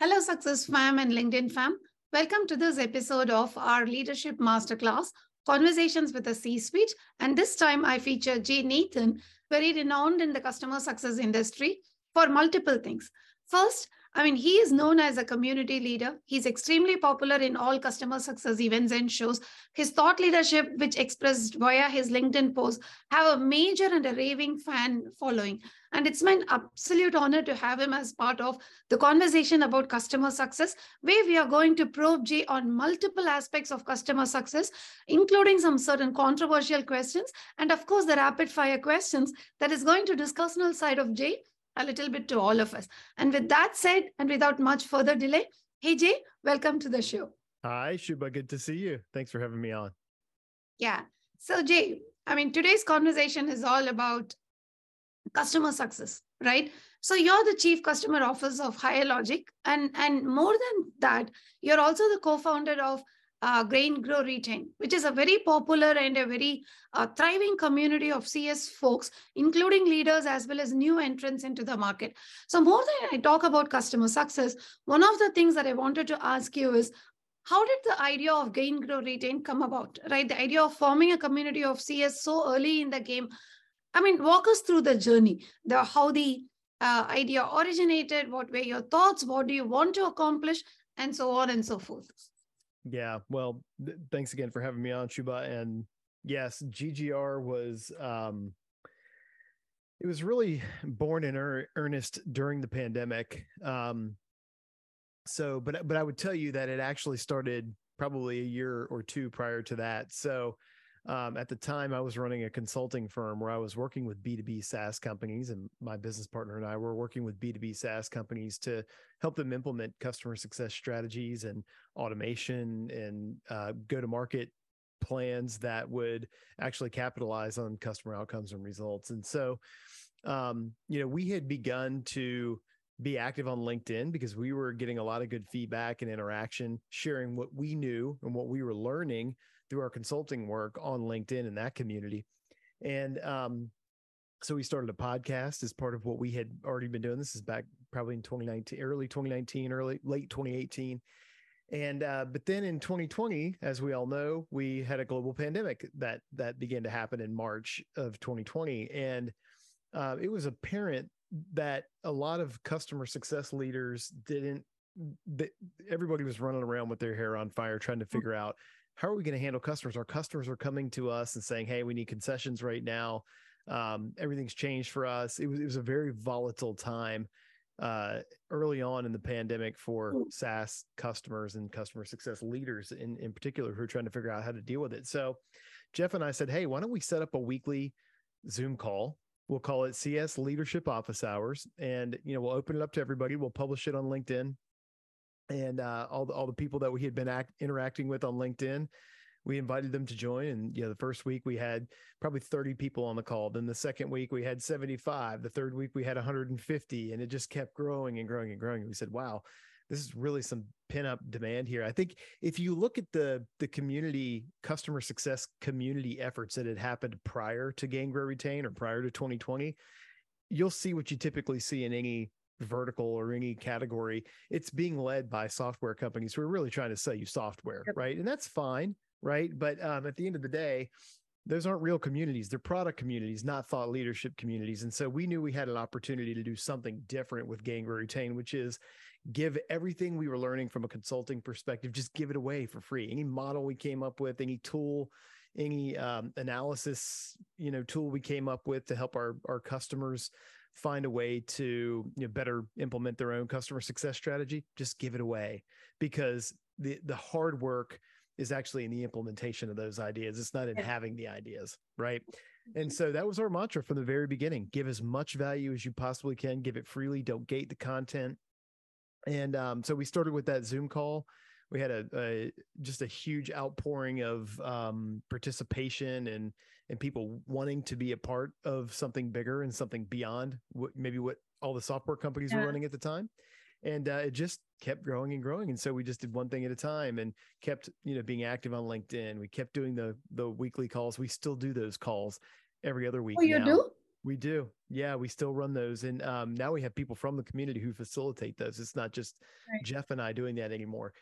Hello, Success Fam and LinkedIn Fam. Welcome to this episode of our Leadership Masterclass, Conversations with the C-Suite. And this time I feature Jay Nathan, very renowned in the customer success industry for multiple things. First, I mean, he is known as a community leader. He's extremely popular in all customer success events and shows. His thought leadership, which expressed via his LinkedIn post, have a major and a raving fan following. And it's my absolute honor to have him as part of the conversation about customer success, where we are going to probe Jay on multiple aspects of customer success, including some certain controversial questions, and of course, the rapid fire questions that is going to discuss personal side of Jay a little bit to all of us. And with that said, and without much further delay, hey Jay, welcome to the show. Hi, Shuba. Good to see you. Thanks for having me on. Yeah. So, Jay, I mean, today's conversation is all about customer success, right? So you're the chief customer officer of Higher Logic, and and more than that, you're also the co-founder of uh, Gain Grow Retain, which is a very popular and a very uh, thriving community of CS folks, including leaders as well as new entrants into the market. So, more than I talk about customer success, one of the things that I wanted to ask you is how did the idea of Gain Grow Retain come about, right? The idea of forming a community of CS so early in the game. I mean, walk us through the journey, the how the uh, idea originated, what were your thoughts, what do you want to accomplish, and so on and so forth. Yeah. Well, th- thanks again for having me on, Shuba. And yes, GGR was um it was really born in er- earnest during the pandemic. Um so but but I would tell you that it actually started probably a year or two prior to that. So um, at the time, I was running a consulting firm where I was working with B2B SaaS companies, and my business partner and I were working with B2B SaaS companies to help them implement customer success strategies and automation and uh, go to market plans that would actually capitalize on customer outcomes and results. And so, um, you know, we had begun to be active on LinkedIn because we were getting a lot of good feedback and interaction, sharing what we knew and what we were learning through our consulting work on LinkedIn in that community. And um, so we started a podcast as part of what we had already been doing. This is back probably in 2019, early 2019, early late 2018. And uh, but then in 2020, as we all know, we had a global pandemic that that began to happen in March of 2020, and uh, it was apparent that a lot of customer success leaders didn't. That everybody was running around with their hair on fire, trying to mm. figure out how are we going to handle customers? Our customers are coming to us and saying, "Hey, we need concessions right now. Um, everything's changed for us." It was it was a very volatile time uh, early on in the pandemic for SaaS customers and customer success leaders in in particular who are trying to figure out how to deal with it. So, Jeff and I said, "Hey, why don't we set up a weekly Zoom call?" We'll call it CS Leadership Office Hours, and you know we'll open it up to everybody. We'll publish it on LinkedIn and uh, all the all the people that we had been act, interacting with on LinkedIn. We invited them to join, and you know, the first week we had probably 30 people on the call. Then the second week we had 75. The third week we had 150, and it just kept growing and growing and growing. And we said, "Wow, this is really some pin up demand here." I think if you look at the the community customer success community efforts that had happened prior to Gain Grow Retain or prior to 2020, you'll see what you typically see in any vertical or any category, it's being led by software companies who are really trying to sell you software, yep. right? And that's fine, right? But um, at the end of the day, those aren't real communities. They're product communities, not thought leadership communities. And so we knew we had an opportunity to do something different with Gain Grow Retain, which is give everything we were learning from a consulting perspective, just give it away for free. Any model we came up with, any tool, any um, analysis, you know, tool we came up with to help our our customers find a way to you know, better implement their own customer success strategy, just give it away because the the hard work is actually in the implementation of those ideas. It's not in having the ideas, right? And so that was our mantra from the very beginning. Give as much value as you possibly can, give it freely, don't gate the content. And um, so we started with that Zoom call. We had a, a just a huge outpouring of um, participation and and people wanting to be a part of something bigger and something beyond what maybe what all the software companies yeah. were running at the time and uh, it just kept growing and growing and so we just did one thing at a time and kept you know being active on linkedin we kept doing the the weekly calls we still do those calls every other week oh you now. do We do. Yeah, we still run those. And um, now we have people from the community who facilitate those. It's not just right. Jeff and I doing that anymore.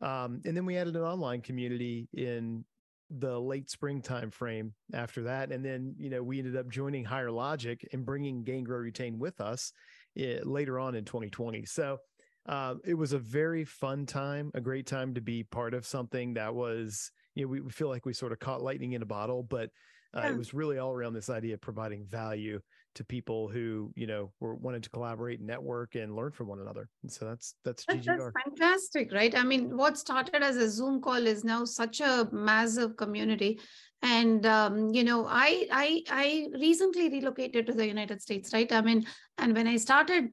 Um, and then we added an online community in the late spring time frame after that. And then, you know, we ended up joining Higher Logic and bringing Gain Grow Retain with us it, eh, later on in 2020. So uh, it was a very fun time, a great time to be part of something that was, you know, we, we feel like we sort of caught lightning in a bottle, but uh, yeah. it was really all around this idea of providing value to people who you know were wanted to collaborate network and learn from one another. And so that's that's that's fantastic right? I mean what started as a zoom call is now such a massive community. And um, you know i i i recently relocated to the united states right? I mean and when i started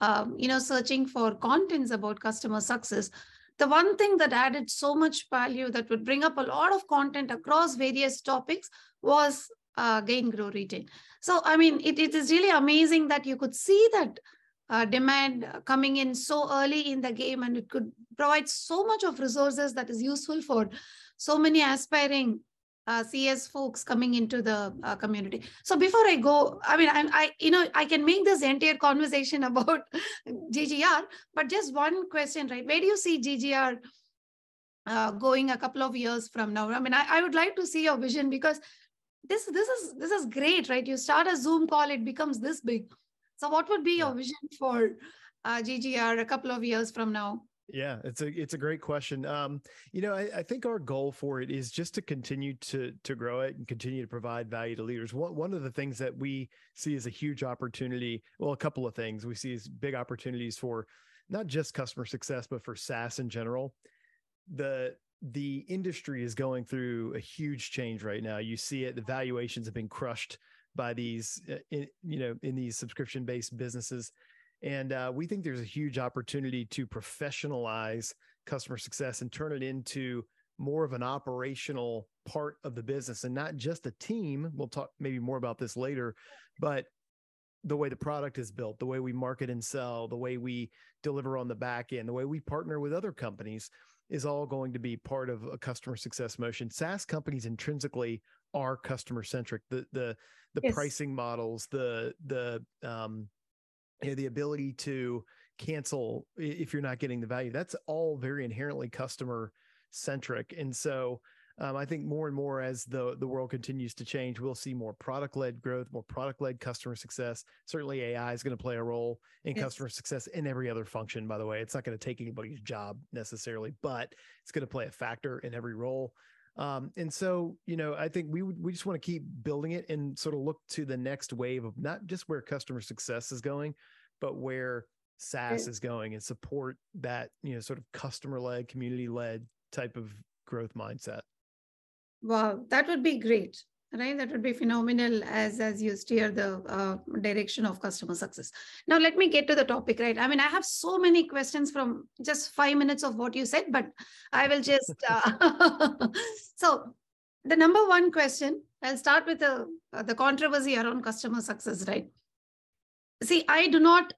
um, you know searching for contents about customer success the one thing that added so much value that would bring up a lot of content across various topics was uh, gain, grow, retain. So, I mean, it, it is really amazing that you could see that uh, demand coming in so early in the game and it could provide so much of resources that is useful for so many aspiring uh, CS folks coming into the uh, community. So before I go, I mean, I, I, you know, I can make this entire conversation about GGR, but just one question, right? Where do you see GGR uh, going a couple of years from now? I mean, I, I would like to see your vision because this this is this is great right? You start a zoom call it becomes this big. So what would be your vision for uh, ggr a couple of years from now? Yeah it's a it's a great question. Um you know I, I, think our goal for it is just to continue to to grow it and continue to provide value to leaders. One, one of the things that we see as a huge opportunity well a couple of things we see as big opportunities for not just customer success but for saas in general. The the industry is going through a huge change right now. You see it; the valuations have been crushed by these, uh, in, you know, in these subscription-based businesses, and uh, we think there's a huge opportunity to professionalize customer success and turn it into more of an operational part of the business and not just a team. We'll talk maybe more about this later, but the way the product is built, the way we market and sell, the way we deliver on the back end, the way we partner with other companies is all going to be part of a customer success motion. SaaS companies intrinsically are customer centric. The the the yes. pricing models, the the um, you know, the ability to cancel if you're not getting the value. That's all very inherently customer centric, and so um, I think more and more as the the world continues to change, we'll see more product led growth, more product led customer success. Certainly, AI is going to play a role in yes. customer success in every other function. By the way, it's not going to take anybody's job necessarily, but it's going to play a factor in every role. Um, and so, you know, I think we we just want to keep building it and sort of look to the next wave of not just where customer success is going, but where SaaS is going and support that, you know, sort of customer led, community led type of growth mindset. Wow, that would be great, right? That would be phenomenal as as you steer the uh, direction of customer success. Now, let me get to the topic, right? I mean, I have so many questions from just five minutes of what you said, but I will just. Uh, so, the number one question, I'll start with the uh, the controversy around customer success, right? See, I do not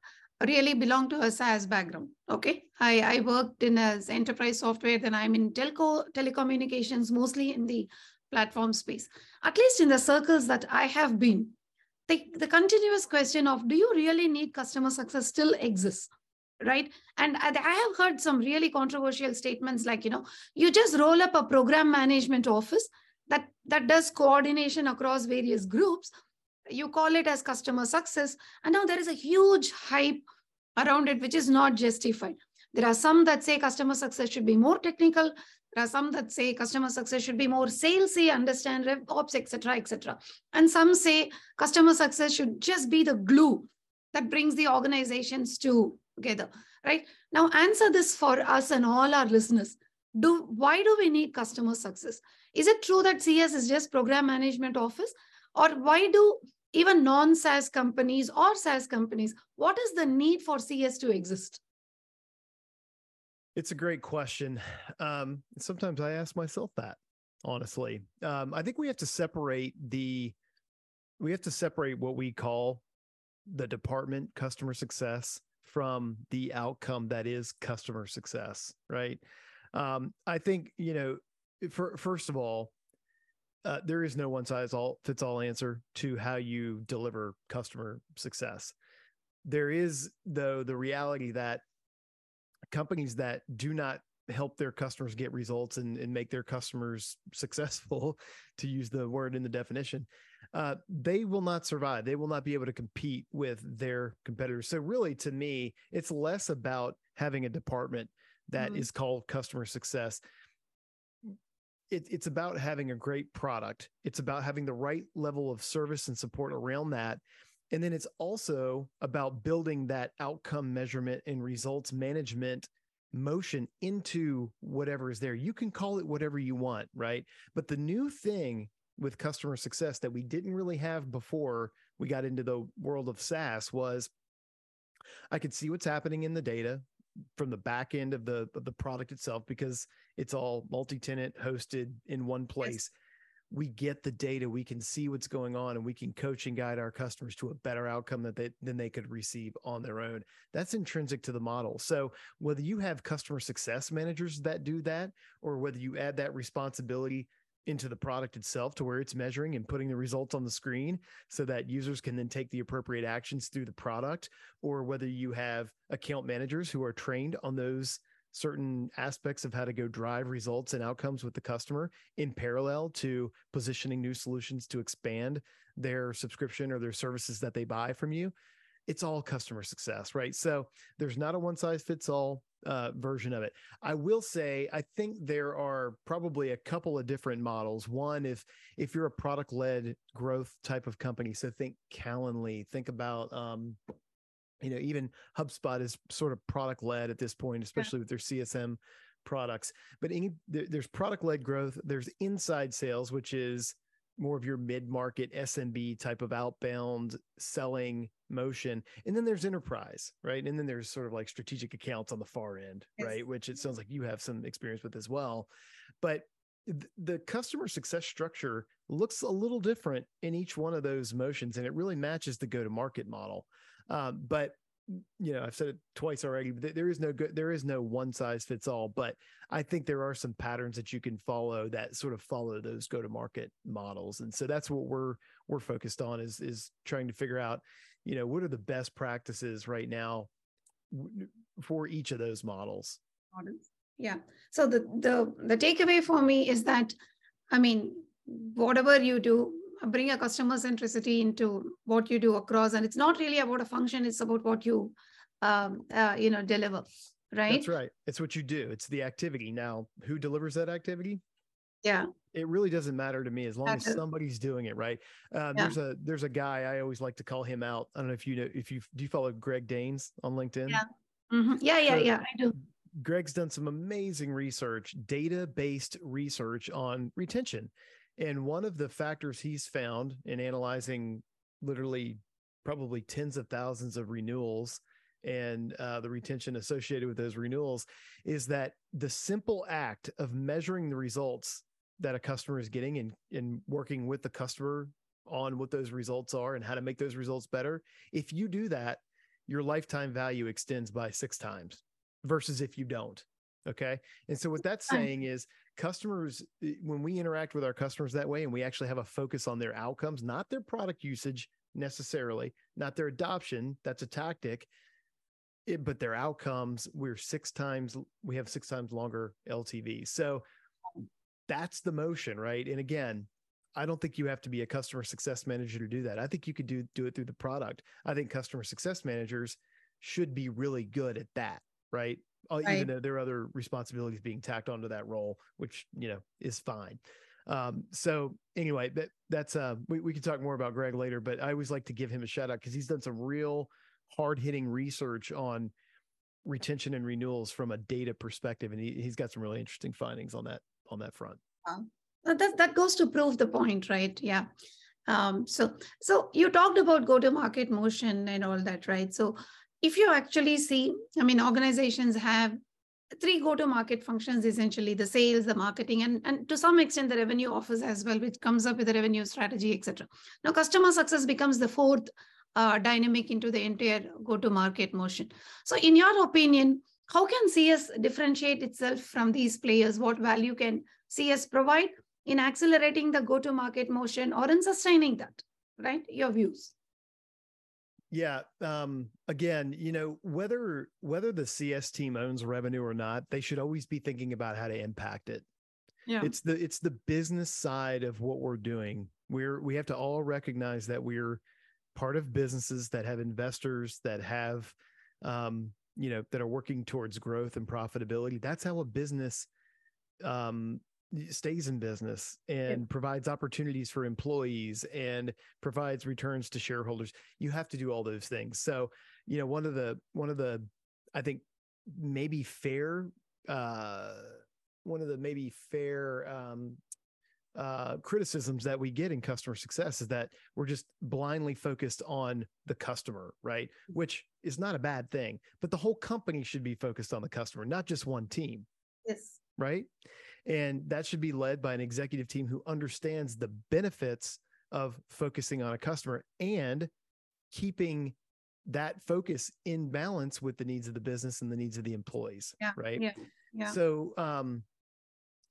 really belong to a SaaS background. Okay. I, I worked in as enterprise software, then I'm in telco telecommunications, mostly in the platform space. At least in the circles that I have been, the, the continuous question of do you really need customer success still exists? Right. And I have heard some really controversial statements like, you know, you just roll up a program management office that, that does coordination across various groups you call it as customer success. And now there is a huge hype around it which is not justified. There are some that say customer success should be more technical. There are some that say customer success should be more salesy understand rev ops etc etc and some say customer success should just be the glue that brings the organizations together right? Now answer this for us and all our listeners. Do why do we need customer success? Is it true that cs is just program management office or why do even non SaaS companies or SaaS companies, what is the need for CS to exist? It's a great question. Um, sometimes I ask myself that, honestly. Um, I think we have to separate the, we have to separate what we call the department customer success from the outcome that is customer success, right? Um, I think, you know, for, first of all, uh, there is no one size all fits all answer to how you deliver customer success. There is, though, the reality that companies that do not help their customers get results and, and make their customers successful, to use the word in the definition, uh, they will not survive. They will not be able to compete with their competitors. So, really, to me, it's less about having a department that mm-hmm. is called customer success. It, it's about having a great product. It's about having the right level of service and support around that. And then it's also about building that outcome measurement and results management motion into whatever is there. You can call it whatever you want, right? But the new thing with customer success that we didn't really have before we got into the world of SaaS was I could see what's happening in the data from the back end of the of the product itself because it's all multi-tenant hosted in one place. Yes. We get the data, we can see what's going on, and we can coach and guide our customers to a better outcome that they than they could receive on their own. That's intrinsic to the model. So whether you have customer success managers that do that, or whether you add that responsibility into the product itself to where it's measuring and putting the results on the screen so that users can then take the appropriate actions through the product or whether you have account managers who are trained on those certain aspects of how to go drive results and outcomes with the customer in parallel to positioning new solutions to expand their subscription or their services that they buy from you it's all customer success right? So there's not a one size fits all uh, version of it. I will say I think there are probably a couple of different models. One, if if you're a product led growth type of company, so think Calendly, think about um, you know even HubSpot is sort of product led at this point, especially yeah. with their CSM products. But any, there, there's product led growth. There's inside sales, which is more of your mid-market SMB type of outbound selling motion. And then there's enterprise, right? And then there's sort of like strategic accounts on the far end, yes. right? Which it sounds like you have some experience with as well. But the customer success structure looks a little different in each one of those motions and it really matches the go to market model. Um, but you know, I've said it twice already. but There is no good, there is no one size fits all, but I think there are some patterns that you can follow that sort of follow those go to market models. And so that's what we're, we're focused on is, is trying to figure out, you know, what are the best practices right now for each of those models. Yeah. So the, the, the takeaway for me is that, I mean, whatever you do, bring a customer centricity into what you do across. And it's not really about a function it's about what you um, uh, you know deliver right? That's right. It's what you do. It's the activity. Now who delivers that activity? Yeah. It really doesn't matter to me as long as somebody's doing it right? Um, yeah. there's a there's a guy i always like to call him out. I don't know if you know if you do you follow greg Daines on linkedin? Yeah. Mm-hmm. yeah yeah so, yeah i do. Greg's done some amazing research data based research on retention and one of the factors he's found in analyzing literally probably tens of thousands of renewals and uh, the retention associated with those renewals is that the simple act of measuring the results that a customer is getting and, and working with the customer on what those results are and how to make those results better. If you do that, your lifetime value extends by six times versus if you don't. Okay. And so what that's saying is customers, eh, when we interact with our customers that way and we actually have a focus on their outcomes, not their product usage necessarily, not their adoption, that's a tactic, it, eh, but their outcomes, we're six times, we have six times longer LTV. So that's the motion, right? And again, I don't think you have to be a customer success manager to do that. I think you could do do it through the product. I think customer success managers should be really good at that, right? Uh, right. even though there are other responsibilities being tacked onto that role, which you know is fine. Um, so anyway, that that's uh, we we can talk more about Greg later, but I always like to give him a shout out because he's done some real hard hitting research on retention and renewals from a data perspective, and he he's got some really interesting findings on that on that front. that that goes to prove the point, right? Yeah. Um, so so you talked about go to market motion and all that, right? So if you actually see, I mean, organizations have three go-to-market functions, essentially the sales, the marketing, and, and to some extent the revenue office as well, which comes up with a revenue strategy, etc. Now, customer success becomes the fourth uh, dynamic into the entire go-to-market motion. So in your opinion, how can CS differentiate itself from these players? What value can CS provide? in accelerating the go to market motion or in sustaining that right your views yeah um again you know whether whether the cs team owns revenue or not they should always be thinking about how to impact it. Yeah. It's the it's the business side of what we're doing. We're we have to all recognize that we're part of businesses that have investors that have um you know that are working towards growth and profitability. That's how a business um stays in business and provides opportunities for employees and provides returns to shareholders. You have to do all those things. So you know one of the one of the i think maybe fair uh one of the maybe fair um uh criticisms that we get in customer success is that we're just blindly focused on the customer right? Which is not a bad thing but the whole company should be focused on the customer not just one team. Yes. Right? And that should be led by an executive team who understands the benefits of focusing on a customer and keeping that focus in balance with the needs of the business and the needs of the employees. Yeah. Right. Yeah. Yeah. So, um,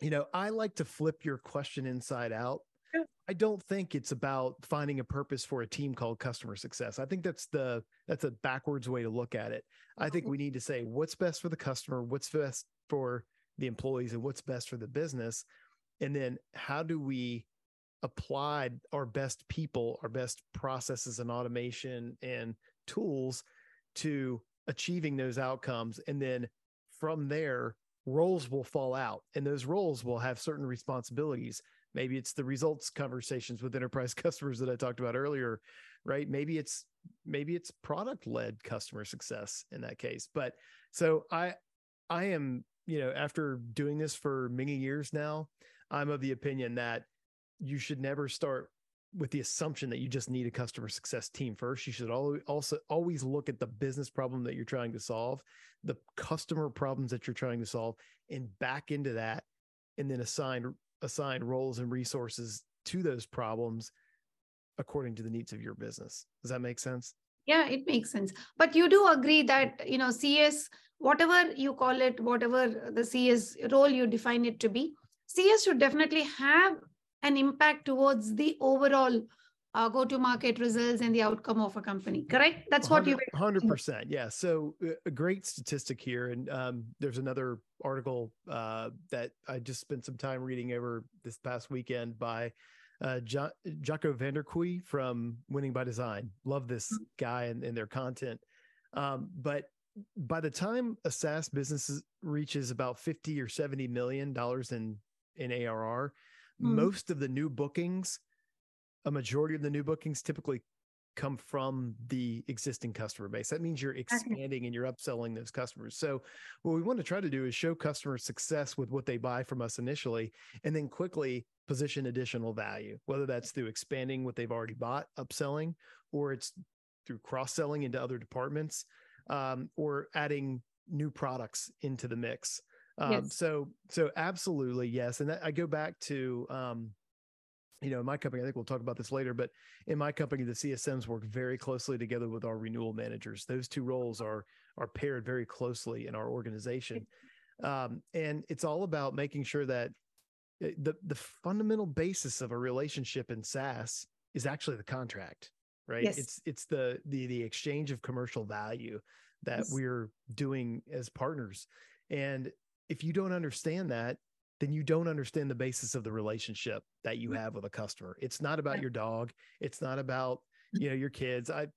you know, I like to flip your question inside out. Sure. I don't think it's about finding a purpose for a team called customer success. I think that's the that's a backwards way to look at it. I think we need to say what's best for the customer, what's best for the employees and what's best for the business and then how do we apply our best people our best processes and automation and tools to achieving those outcomes. And then from there roles will fall out and those roles will have certain responsibilities. Maybe it's the results conversations with enterprise customers that i talked about earlier right? Maybe it's maybe it's product led customer success in that case. But so i i am you know, after doing this for many years now, I'm of the opinion that you should never start with the assumption that you just need a customer success team first. You should also always look at the business problem that you're trying to solve, the customer problems that you're trying to solve, and back into that, and then assign assign roles and resources to those problems according to the needs of your business. Does that make sense? Yeah, it makes sense. But you do agree that you know CS whatever you call it, whatever the CS role you define it to be, CS should definitely have an impact towards the overall uh, go to market results and the outcome of a company correct? That's what you 100% yeah. So uh, a great statistic here and um, there's another article uh, that i just spent some time reading over this past weekend by uh, jo- Jacco van der Kooij from winning by design. Love this mm-hmm. guy and, and their content. Um, but by the time a SaaS business reaches about 50 or 70 million dollars in in ARR, mm-hmm. most of the new bookings, a majority of the new bookings typically come from the existing customer base. That means you're expanding and you're upselling those customers. So what we want to try to do is show customer success with what they buy from us initially and then quickly position additional value, whether that's through expanding what they've already bought, upselling, or it's through cross-selling into other departments um, or adding new products into the mix. Um, yes. So, so absolutely yes. And that, I go back to, um, you know, in my company, I think we'll talk about this later, but in my company, the CSMs work very closely together with our renewal managers. Those two roles are are paired very closely in our organization, um, and it's all about making sure that eh, the the fundamental basis of a relationship in SaaS is actually the contract right yes. it's it's the the the exchange of commercial value that yes. we're doing as partners and if you don't understand that then you don't understand the basis of the relationship that you mm-hmm. have with a customer. It's not about your dog. It's not about you know your kids. I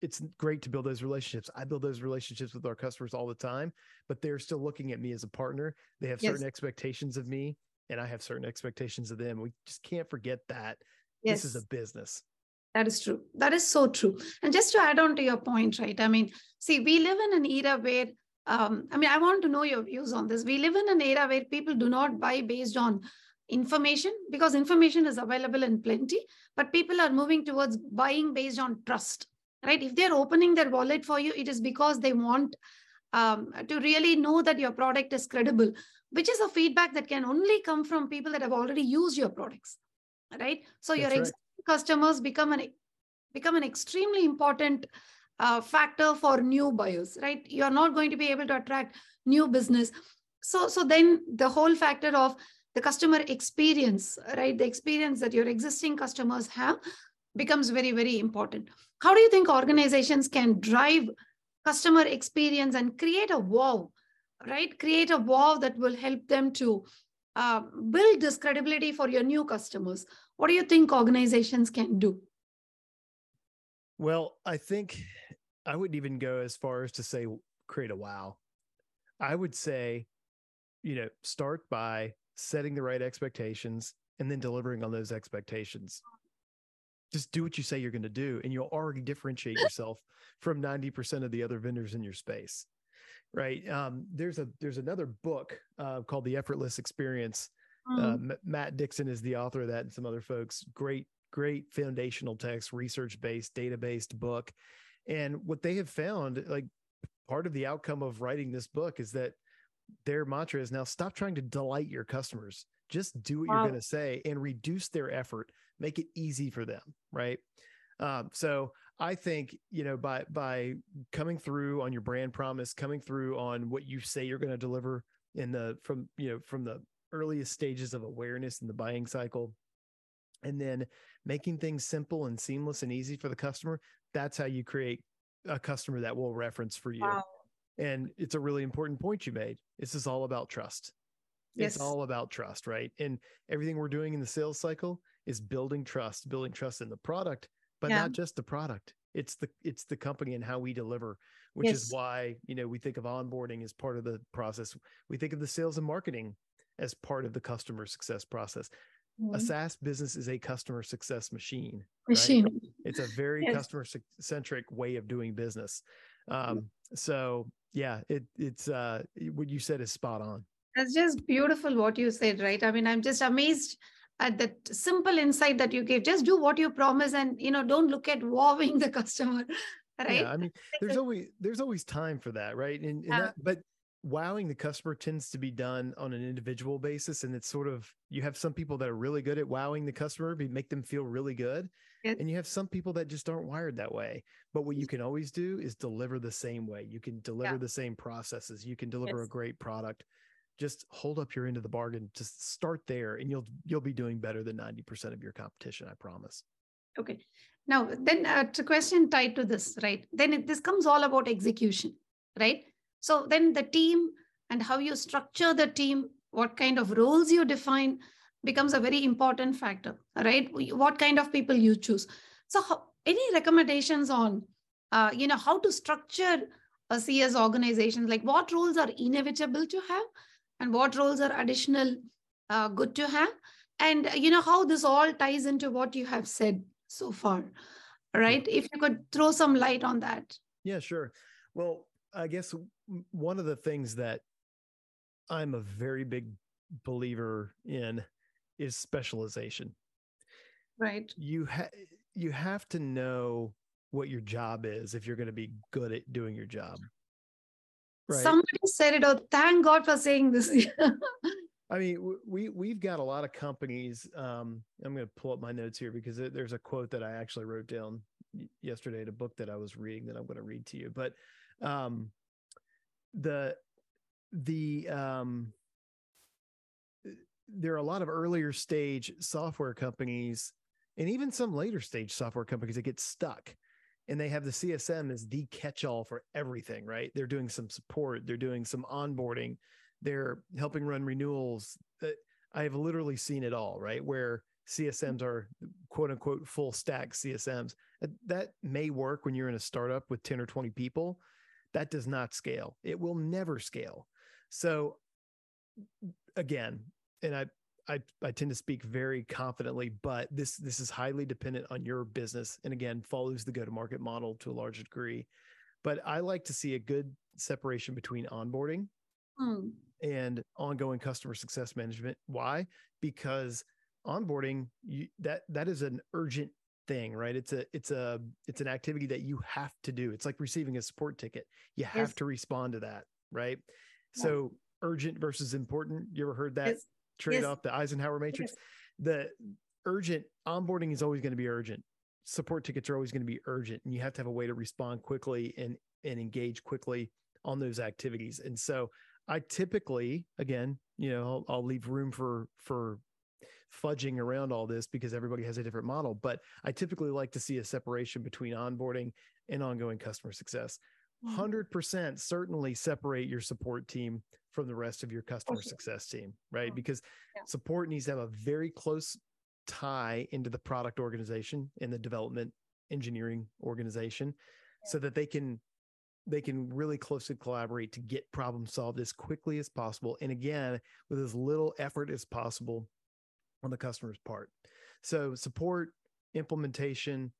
it's great to build those relationships. I build those relationships with our customers all the time but they're still looking at me as a partner. They have certain expectations of me and i have certain expectations of them. We just can't forget that yes. this is a business. That is true. That is so true. And just to add on to your point, right? I mean, see, we live in an era where, um, I mean, I want to know your views on this. We live in an era where people do not buy based on information because information is available in plenty, but people are moving towards buying based on trust, right? If they're opening their wallet for you, it is because they want um, to really know that your product is credible, which is a feedback that can only come from people that have already used your products, right? So That's your right customers become an become an extremely important uh, factor for new buyers right you're not going to be able to attract new business so so then the whole factor of the customer experience, right? The experience that your existing customers have becomes very, very important. How do you think organizations can drive customer experience and create a wow, right? Create a wow that will help them to uh, build this credibility for your new customers. What do you think organizations can do? Well, I think I wouldn't even go as far as to say create a wow. I would say, you know, start by setting the right expectations and then delivering on those expectations. Just do what you say you're going to do, and you'll already differentiate yourself from 90% of the other vendors in your space. Right. Um, there's a there's another book uh, called The Effortless Experience. Mm. Uh, Matt Dixon is the author of that, and some other folks. Great, great foundational text, research based, data based book. And what they have found, like part of the outcome of writing this book, is that their mantra is now stop trying to delight your customers. Just do what wow. you're going to say and reduce their effort. Make it easy for them, right? Um, so I think you know by by coming through on your brand promise, coming through on what you say you're going to deliver in the from you know from the earliest stages of awareness in the buying cycle, and then making things simple and seamless and easy for the customer. That's how you create a customer that will reference for you. Wow. And it's a really important point you made. This is all about trust. Yes. It's all about trust, right? And everything we're doing in the sales cycle is building trust, building trust in the product, but yeah. not just the product. It's the it's the company and how we deliver, which yes. is why, you know, we think of onboarding as part of the process. We think of the sales and marketing as part of the customer success process. Mm-hmm. A SaaS business is a customer success machine. Machine. Right? It's a very yes. customer centric way of doing business. Um, so yeah, it it's uh what you said is spot on. That's just beautiful what you said, right? I mean, I'm just amazed at that simple insight that you gave. Just do what you promise and you know, don't look at wowing the customer. Right. Yeah, I mean, there's always there's always time for that, right? And, and yeah. that, but wowing the customer tends to be done on an individual basis and it's sort of you have some people that are really good at wowing the customer make them feel really good and you have some people that just aren't wired that way. But what you can always do is deliver the same way. You can deliver yeah. the same processes. You can deliver yes. a great product. Just hold up your end of the bargain. Just start there and you'll you'll be doing better than 90% of your competition i promise. Okay. Now then uh, a question tied to this right? Then it, this comes all about execution right so then the team and how you structure the team, what kind of roles you define becomes a very important factor, right? What kind of people you choose. So how, any recommendations on, uh, you know, how to structure a CS organization? Like what roles are inevitable to have and what roles are additional uh, good to have? And, you know, how this all ties into what you have said so far, right? If you could throw some light on that. Yeah, sure. Well, I guess one of the things that I'm a very big believer in is specialization. Right. You ha- you have to know what your job is if you're going to be good at doing your job. Right. Somebody said it. Oh, thank God for saying this. I mean, we we've got a lot of companies. Um, I'm going to pull up my notes here because there's a quote that I actually wrote down yesterday in a book that I was reading that I'm going to read to you. But um, the the um, there are a lot of earlier stage software companies and even some later stage software companies that get stuck and they have the CSM as the catch all for everything, right? They're doing some support, they're doing some onboarding, they're helping run renewals. Uh, I have literally seen it all, right? Where CSMs are quote unquote full stack CSMs. That may work when you're in a startup with 10 or 20 people, that does not scale. It will never scale. So again, and I I, I tend to speak very confidently, but this this is highly dependent on your business, and again follows the go to market model to a large degree. But I like to see a good separation between onboarding hmm. and ongoing customer success management. Why? Because onboarding you, that that is an urgent thing, right? It's a it's a it's an activity that you have to do. It's like receiving a support ticket. You have yes. to respond to that, right? Yeah. So urgent versus important. You ever heard that yes. trade off, the Eisenhower matrix? The urgent onboarding is always going to be urgent. Support tickets are always going to be urgent, and you have to have a way to respond quickly and and engage quickly on those activities. And so I typically, again, you know, I'll, I'll leave room for for fudging around all this because everybody has a different model. But I typically like to see a separation between onboarding and ongoing customer success. 100% mm. certainly separate your support team from the rest of your customer okay. success team, right? Because yeah. support needs to have a very close tie into the product organization and the development engineering organization yeah. so that they can they can really closely collaborate to get problem solved as quickly as possible and again with as little effort as possible on the customer's part. So support, implementation,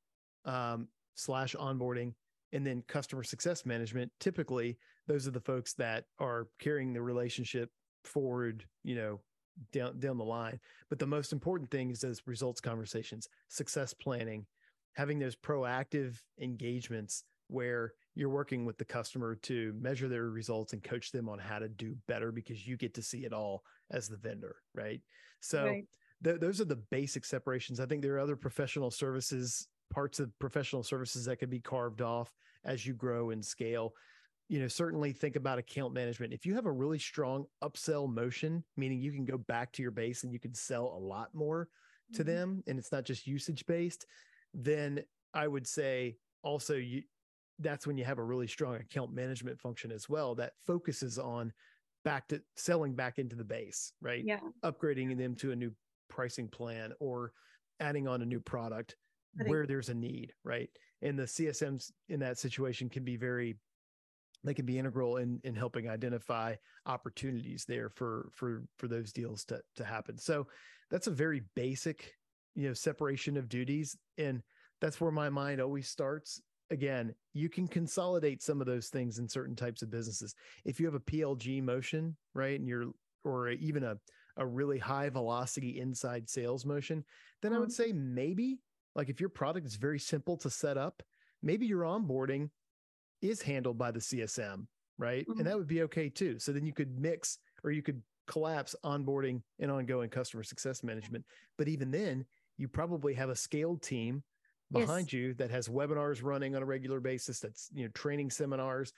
um, slash onboarding, and then customer success management. Typically, those are the folks that are carrying the relationship forward, you know, down down the line. But the most important thing is those results conversations, success planning, having those proactive engagements where you're working with the customer to measure their results and coach them on how to do better because you get to see it all as the vendor, right? So right th- those are the basic separations. I think there are other professional services, parts of professional services that can be carved off as you grow and scale. You know, certainly think about account management. If you have a really strong upsell motion, meaning you can go back to your base and you can sell a lot more to mm-hmm. them and it's not just usage based, then I would say also you that's when you have a really strong account management function as well that focuses on back to selling back into the base, right? Yeah. Upgrading them to a new pricing plan or adding on a new product where there's a need, right? And the CSMs in that situation can be very they can be integral in in helping identify opportunities there for for for those deals to to happen. So that's a very basic, you know, separation of duties and that's where my mind always starts. Again, you can consolidate some of those things in certain types of businesses. If you have a PLG motion, right, and you're or even a a really high velocity inside sales motion, then I would mm-hmm. say maybe like if your product is very simple to set up, maybe your onboarding is handled by the CSM, right? Mm-hmm. And that would be okay too. So then you could mix or you could collapse onboarding and ongoing customer success management. But even then, you probably have a scaled team behind yes. you that has webinars running on a regular basis that's you know training seminars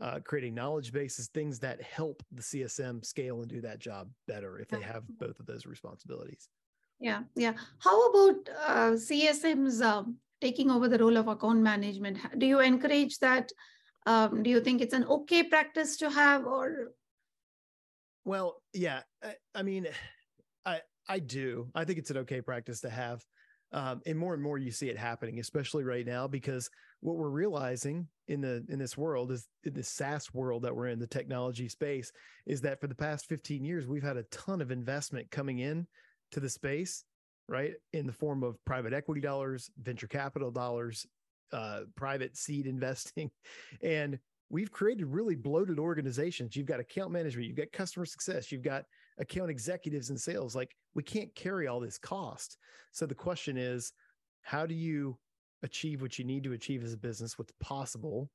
uh, creating knowledge bases, things that help the CSM scale and do that job better if they have both of those responsibilities. Yeah, yeah. How about uh, CSMs um, taking over the role of account management? Do you encourage that? Um, do you think it's an okay practice to have, or? Well, yeah. I, I mean, I I do. I think it's an okay practice to have. Um, and more and more you see it happening, especially right now, because what we're realizing in the in this world is in the SaaS world that we're in, the technology space, is that for the past 15 years, we've had a ton of investment coming in to the space, right? In the form of private equity dollars, venture capital dollars, uh, private seed investing. And we've created really bloated organizations. You've got account management, you've got customer success, you've got account executives and sales. Like we can't carry all this cost. So the question is, how do you achieve what you need to achieve as a business, what's possible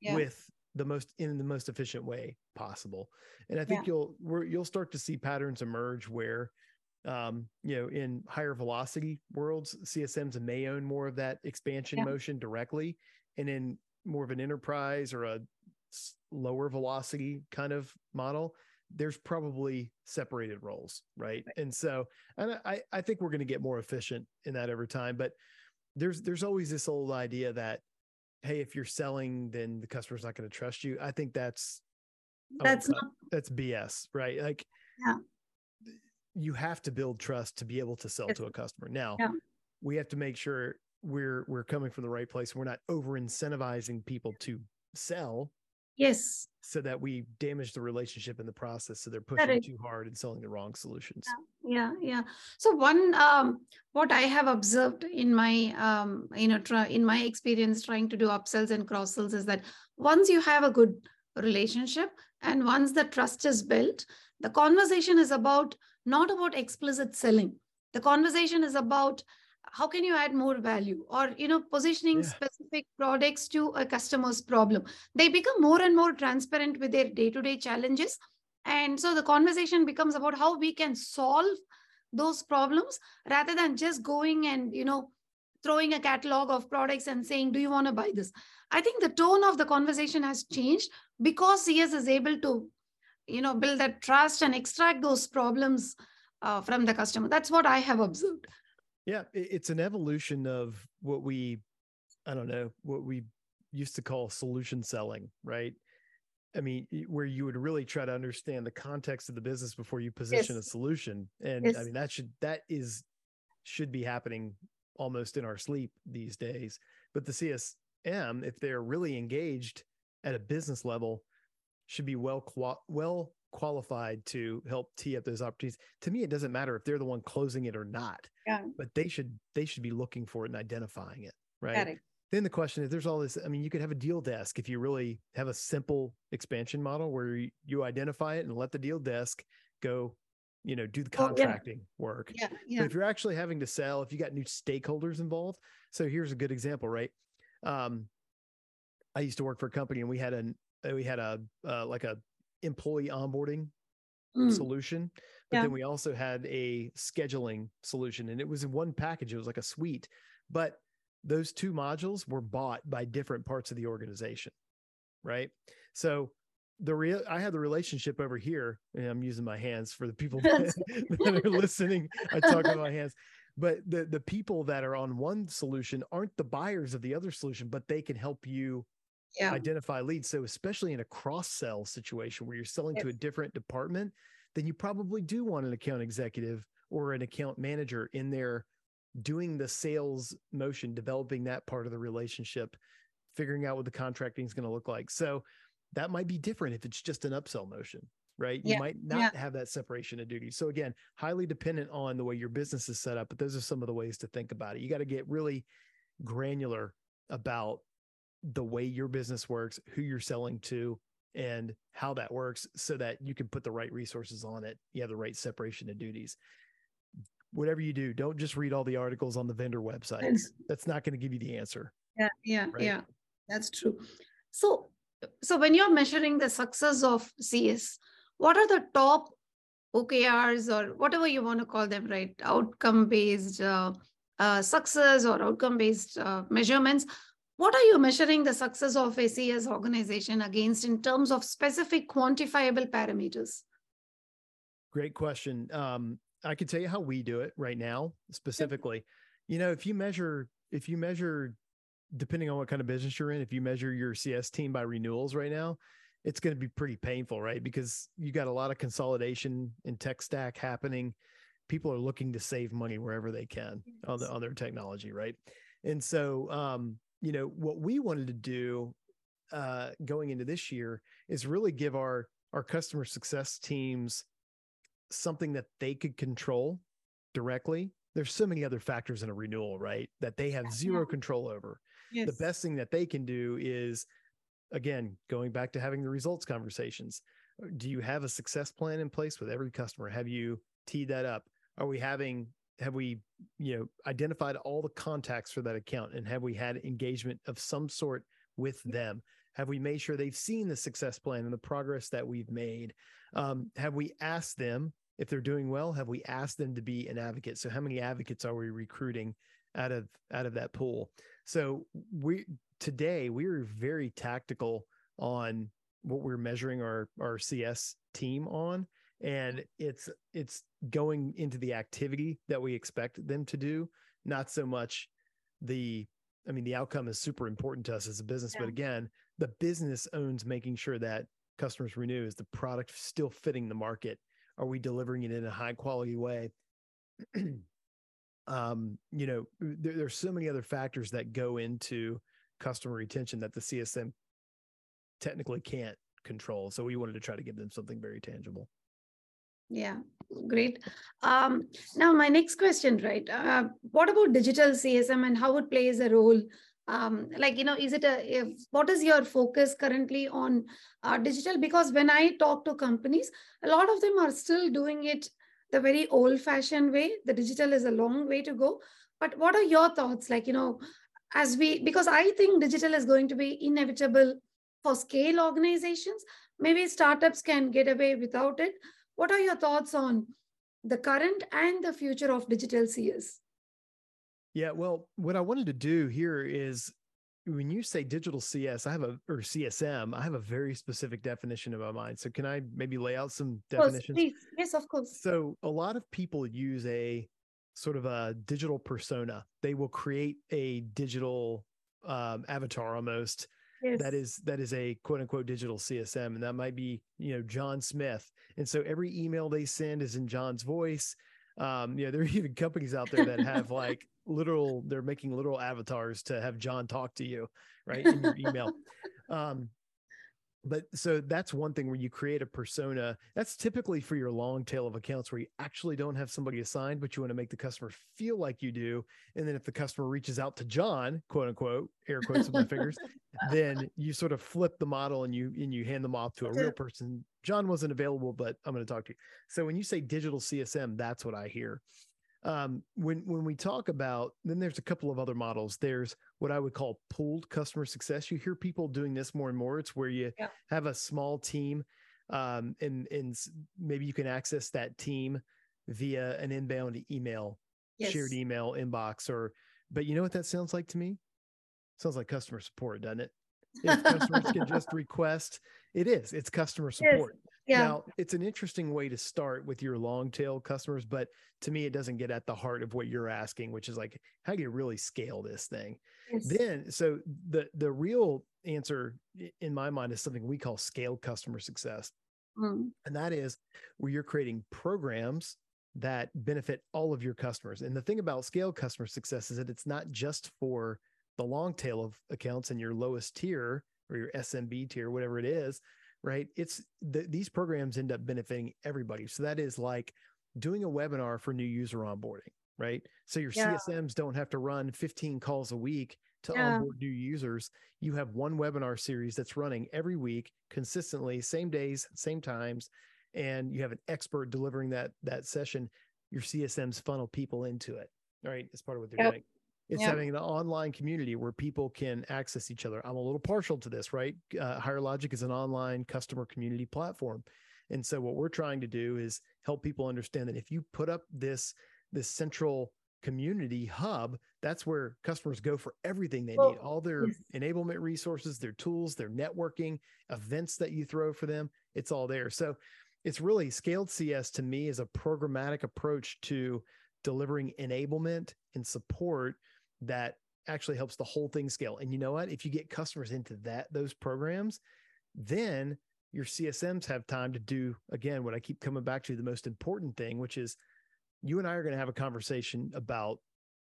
yeah. with the most in the most efficient way possible? And I think yeah. you'll you'll start to see patterns emerge where um, you know, in higher velocity worlds, CSMs may own more of that expansion yeah. motion directly. And in more of an enterprise or a lower velocity kind of model, there's probably separated roles, right? right. And so, and I, I think we're going to get more efficient in that over time. But there's there's always this old idea that, hey, if you're selling, then the customer's not going to trust you. I think that's that's not that's BS, right? Like, yeah. you have to build trust to be able to sell to a customer. Now, yeah. we have to make sure we're we're coming from the right place. We're not over incentivizing people to sell. Yes. So that we damage the relationship in the process. So they're pushing too hard and selling the wrong solutions. Yeah, yeah. yeah. So one, um, what I have observed in my, um, you know, try, in my experience trying to do upsells and cross sells is that once you have a good relationship and once the trust is built, the conversation is about not about explicit selling. The conversation is about how can you add more value? Or you know positioning yeah. specific products to a customer's problem. They become more and more transparent with their day-to-day challenges. And so the conversation becomes about how we can solve those problems rather than just going and you know throwing a catalog of products and saying do you want to buy this? I think the tone of the conversation has changed because cs is able to you know build that trust and extract those problems uh, from the customer. That's what i have observed yeah it's an evolution of what we i don't know what we used to call solution selling right I mean, where you would really try to understand the context of the business before you position yes. a solution. And yes. I mean, that should, that is, should be happening almost in our sleep these days. But the CSM, if they're really engaged at a business level, should be well, well qualified to help tee up those opportunities. To me, it doesn't matter if they're the one closing it or not. Yeah. But they should, they should be looking for it and identifying it. Right then the question is there's all this i mean you could have a deal desk if you really have a simple expansion model where you, identify it and let the deal desk go you know do the contracting oh, yeah. work yeah, yeah. but if you're actually having to sell if you got new stakeholders involved so here's a good example right um i used to work for a company and we had an we had a uh, like a employee onboarding mm. solution but yeah. then we also had a scheduling solution and it was in one package it was like a suite but those two modules were bought by different parts of the organization, right? So the real I had the relationship over here, and I'm using my hands for the people that, that are listening. I talk with my hands, but the the people that are on one solution aren't the buyers of the other solution, but they can help you yeah. identify leads. So especially in a cross sell situation where you're selling to a different department, then you probably do want an account executive or an account manager in there doing the sales motion, developing that part of the relationship, figuring out what the contracting is going to look like. So that might be different if it's just an upsell motion, right? You might not yeah. have that separation of duties. So again, highly dependent on the way your business is set up, but those are some of the ways to think about it. You got to get really granular about the way your business works, who you're selling to, and how that works so that you can put the right resources on it. You have the right separation of duties whatever you do, don't just read all the articles on the vendor websites. That's not going to give you the answer. Yeah, yeah, right? yeah. That's true. So, so when you're measuring the success of CS, what are the top OKRs or whatever you want to call them, right? Outcome based uh, uh, success or outcome based uh, measurements. What are you measuring the success of a CS organization against in terms of specific quantifiable parameters? Great question. Um, I can tell you how we do it right now specifically. You know, if you measure if you measure depending on what kind of business you're in, if you measure your CS team by renewals right now, it's going to be pretty painful, right? Because you got a lot of consolidation in tech stack happening. People are looking to save money wherever they can yes. on, the, on their technology, right? And so, um, you know, what we wanted to do uh, going into this year is really give our our customer success teams something that they could control directly, there's so many other factors in a renewal, right? That they have zero control over. Yes. The best thing that they can do is, again, going back to having the results conversations. Do you have a success plan in place with every customer? Have you teed that up? Are we having, have we, you know, identified all the contacts for that account and have we had engagement of some sort with them? Have we made sure they've seen the success plan and the progress that we've made? Um, have we asked them if they're doing well? Have we asked them to be an advocate? So how many advocates are we recruiting out of out of that pool? So we today we're very tactical on what we're measuring our our CS team on and it's it's going into the activity that we expect them to do not so much the i mean the outcome is super important to us as a business yeah. but again the business owns making sure that customers renew. Is the product still fitting the market? Are we delivering it in a high quality way? Um you know there, there's so many other factors that go into customer retention that the csm technically can't control. So we wanted to try to give them something very tangible yeah great. Um now my next question right uh, what about digital csm and how it plays a role? Um, like you know is it a if, what is your focus currently on uh, digital? Because when i talk to companies a lot of them are still doing it the very old fashioned way. The digital is a long way to go. But what are your thoughts? Like you know as we because i think digital is going to be inevitable for scale organizations. Maybe startups can get away without it what are your thoughts on the current and the future of digital cs yeah, well, what I wanted to do here is when you say digital CS, I have a or CSM, I have a very specific definition in my mind. So can I maybe lay out some definitions? Please. Yes, of course. So a lot of people use a sort of a digital persona. They will create a digital um, avatar almost Yes. that is that is a quote unquote digital CSM, and that might be you know John Smith. And so every email they send is in John's voice. Um, you know, there are even companies out there that have like literal, they're making literal avatars to have John talk to you, right? In your email. Um, but so that's one thing where you create a persona. That's typically for your long tail of accounts where you actually don't have somebody assigned, but you want to make the customer feel like you do. And then if the customer reaches out to John, quote unquote, air quotes with my fingers, then you sort of flip the model and you and you hand them off to a real person. John wasn't available, but I'm going to talk to you. So when you say digital CSM, that's what I hear. Um, when when we talk about then there's a couple of other models. There's what I would call pooled customer success. You hear people doing this more and more. It's where you Yeah. have a small team, um, and and maybe you can access that team via an inbound email, shared email inbox, or but you know what that sounds like to me? Sounds like customer support, doesn't it? If customers can just request, it is. It's customer support. Yeah. Now, it's an interesting way to start with your long tail customers, but to me, it doesn't get at the heart of what you're asking, which is like, how do you really scale this thing? yes. Then, so the the real answer in my mind is something we call scale customer success, Mm. and that is where you're creating programs that benefit all of your customers. And the thing about scale customer success is that it's not just for the long tail of accounts and your lowest tier or your SMB tier, whatever it is, right? It's the, these programs end up benefiting everybody. So that is like doing a webinar for new user onboarding, right? So your Yeah. CSMs don't have to run 15 calls a week to Yeah. onboard new users. You have one webinar series that's running every week consistently, same days, same times, and you have an expert delivering that that session. Your CSMs funnel people into it, right? As part of what they're Yep. doing. It's Yep. having an online community where people can access each other. I'm a little partial to this, right? Uh, Higher Logic is an online customer community platform. And so what we're trying to do is help people understand that if you put up this this central community hub, that's where customers go for everything they Well, need, all their yes. enablement resources, their tools, their networking, events that you throw for them, it's all there. So it's really scaled CS to me is a programmatic approach to delivering enablement and support that actually helps the whole thing scale. And you know what? If you get customers into that those programs, then your CSMs have time to do again what I keep coming back to the most important thing, which is you and I are going to have a conversation about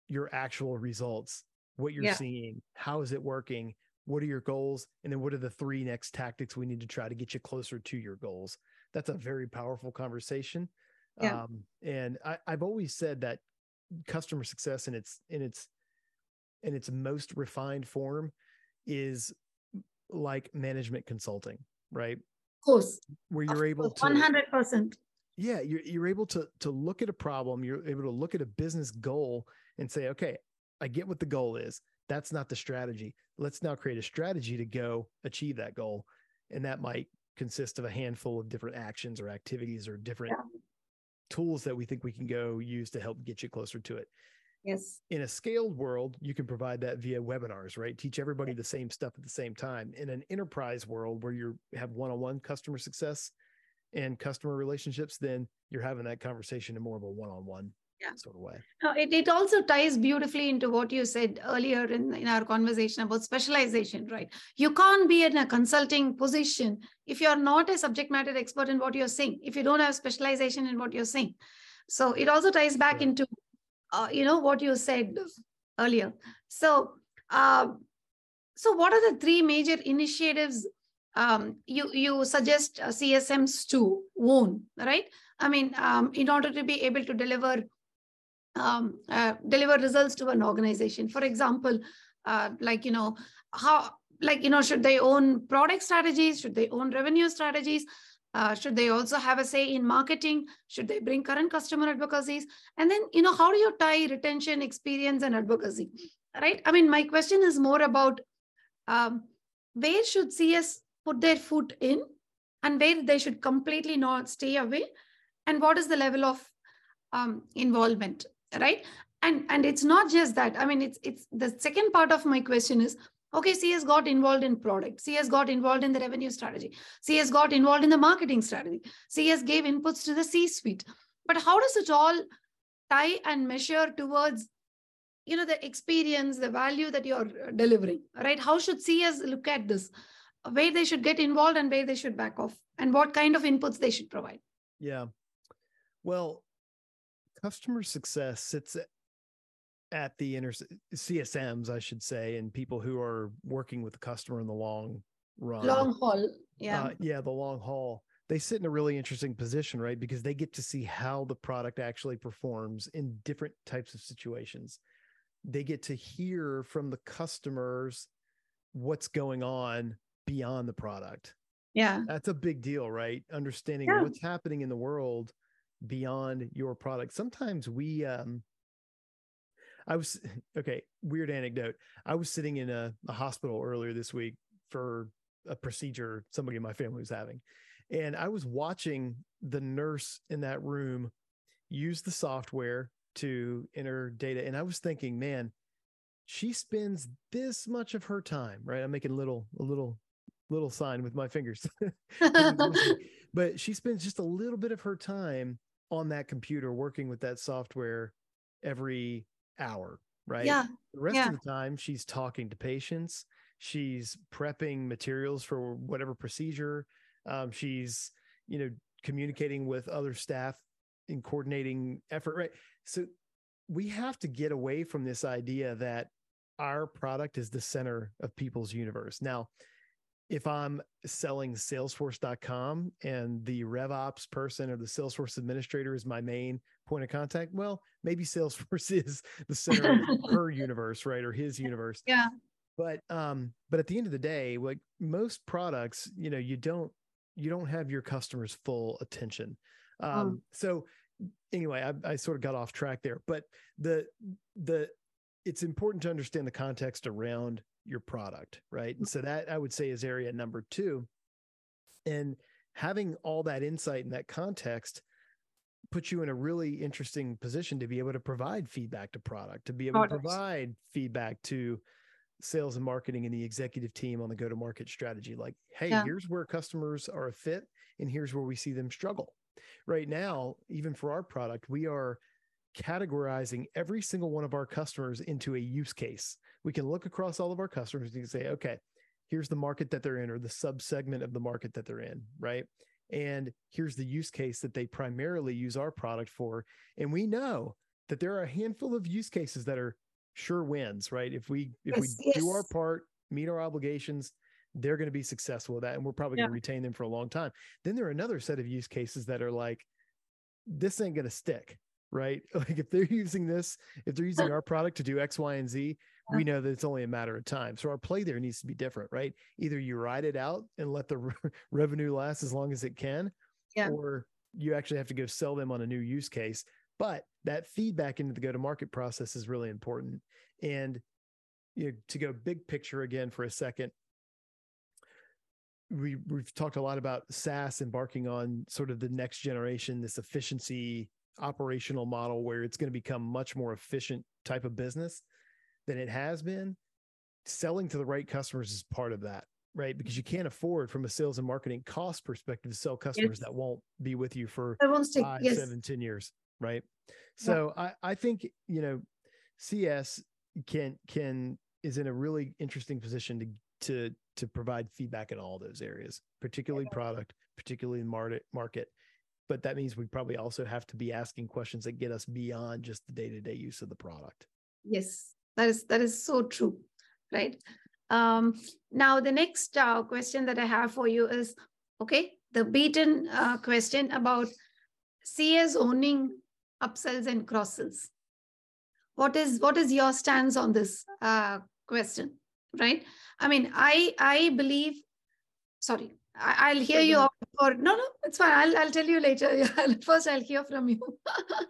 your actual results, what you're Yeah. seeing, how is it working, what are your goals, and then what are the three next tactics we need to try to get you closer to your goals. That's a very powerful conversation. Yeah. Um, and I, I've always said that customer success in its in its in its most refined form is like management consulting, right? Of course. Where you're able to One hundred percent. yeah you're, you're able to to look at a problem you're able to look at a business goal and say okay i get what the goal is that's not the strategy let's now create a strategy to go achieve that goal and that might consist of a handful of different actions or activities or different Yeah. tools that we think we can go use to help get you closer to it Yes. in a scaled world, you can provide that via webinars, right? Teach everybody the same stuff at the same time. In an enterprise world where you have one-on-one customer success and customer relationships, then you're having that conversation in more of a one-on-one Yeah. sort of way. No, it, it also ties beautifully into what you said earlier in, in our conversation about specialization, right? You can't be in a consulting position if you're not a subject matter expert in what you're saying, if you don't have specialization in what you're saying. So it also ties back Yeah. into, uh, you know, what you said earlier. So, uh, so what are the three major initiatives um, you you suggest uh, CSMs to own, right? I mean, um, in order to be able to deliver um, uh, deliver results to an organization. For example, uh, like you know how like you know should they own product strategies? Should they own revenue strategies? Uh, should they also have a say in marketing? Should they bring current customer advocacies? And then you know how do you tie retention, experience, and advocacy? Right. I mean, my question is more about um, where should CS put their foot in, and where they should completely not stay away, and what is the level of um, involvement right and and it's not just that i mean it's it's the second part of my question is Okay, CS got involved in product. CS got involved in the revenue strategy. CS got involved in the marketing strategy. CS gave inputs to the C suite. But how does it all tie and measure towards you know the experience the value that you're uh, delivering right how should cs look at this where they should get involved and where they should back off and what kind of inputs they should provide yeah well customer success sits at the inter csms i should say and people who are working with the customer in the long run long haul yeah uh, yeah the long haul they sit in a really interesting position right because they get to see how the product actually performs in different types of situations they get to hear from the customers what's going on beyond the product. Yeah. That's a big deal, right? Understanding yeah. what's happening in the world beyond your product. Sometimes we um I was okay, weird anecdote. I was sitting in a, a hospital earlier this week for a procedure somebody in my family was having. And I was watching the nurse in that room use the software to enter data. And I was thinking, man, she spends this much of her time, right? I'm making a little, a little, little sign with my fingers. but she spends just a little bit of her time on that computer working with that software every hour, right? Yeah. The rest yeah. of the time, she's talking to patients. She's prepping materials for whatever procedure. Um, she's, you know, communicating with other staff in coordinating effort, right? So we have to get away from this idea that our product is the center of people's universe. Now, if I'm selling salesforce.com and the RevOps person or the Salesforce administrator is my main point of contact, well, maybe Salesforce is the center of her universe, right? Or his universe. Yeah. But um, but at the end of the day, like most products, you know, you don't you don't have your customers' full attention. Um, oh. so anyway, I, I sort of got off track there, but the the it's important to understand the context around your product, right? And mm-hmm. so that I would say is area number two. And having all that insight and that context puts you in a really interesting position to be able to provide feedback to product, to be able Products. to provide feedback to sales and marketing and the executive team on the go to market strategy. Like, hey, yeah. here's where customers are a fit, and here's where we see them struggle right now, even for our product, we are categorizing every single one of our customers into a use case. We can look across all of our customers and say, okay, here's the market that they're in or the sub segment of the market that they're in, right? And here's the use case that they primarily use our product for. And we know that there are a handful of use cases that are sure wins, right? If we if yes, we yes. do our part, meet our obligations, they're going to be successful with that and we're probably yeah. going to retain them for a long time then there are another set of use cases that are like this ain't going to stick right like if they're using this if they're using our product to do x y and z we know that it's only a matter of time. So our play there needs to be different right? Either you ride it out and let the re- revenue last as long as it can yeah. or you actually have to go sell them on a new use case. But that feedback into the go to market process is really important. And you know, to go big picture again for a second we we've talked a lot about SaaS embarking on sort of the next generation, this efficiency operational model where it's going to become much more efficient type of business than it has been. Selling to the right customers is part of that, right? Because you can't afford from a sales and marketing cost perspective to sell customers yes. that won't be with you for five, yes. seven, ten years, right? So yeah. I, I think, you know, CS can can is in a really interesting position to to to provide feedback in all those areas, particularly product, particularly market market. But that means we probably also have to be asking questions that get us beyond just the day-to-day use of the product. Yes, that is that is so true, right? Um, now the next uh, question that I have for you is okay, the beaten uh, question about CS owning upsells and cross sells. What is what is your stance on this uh, question? right i mean i i believe sorry I, will hear you or no no it's fine. I'll, I'll tell you later. First i'll hear from you.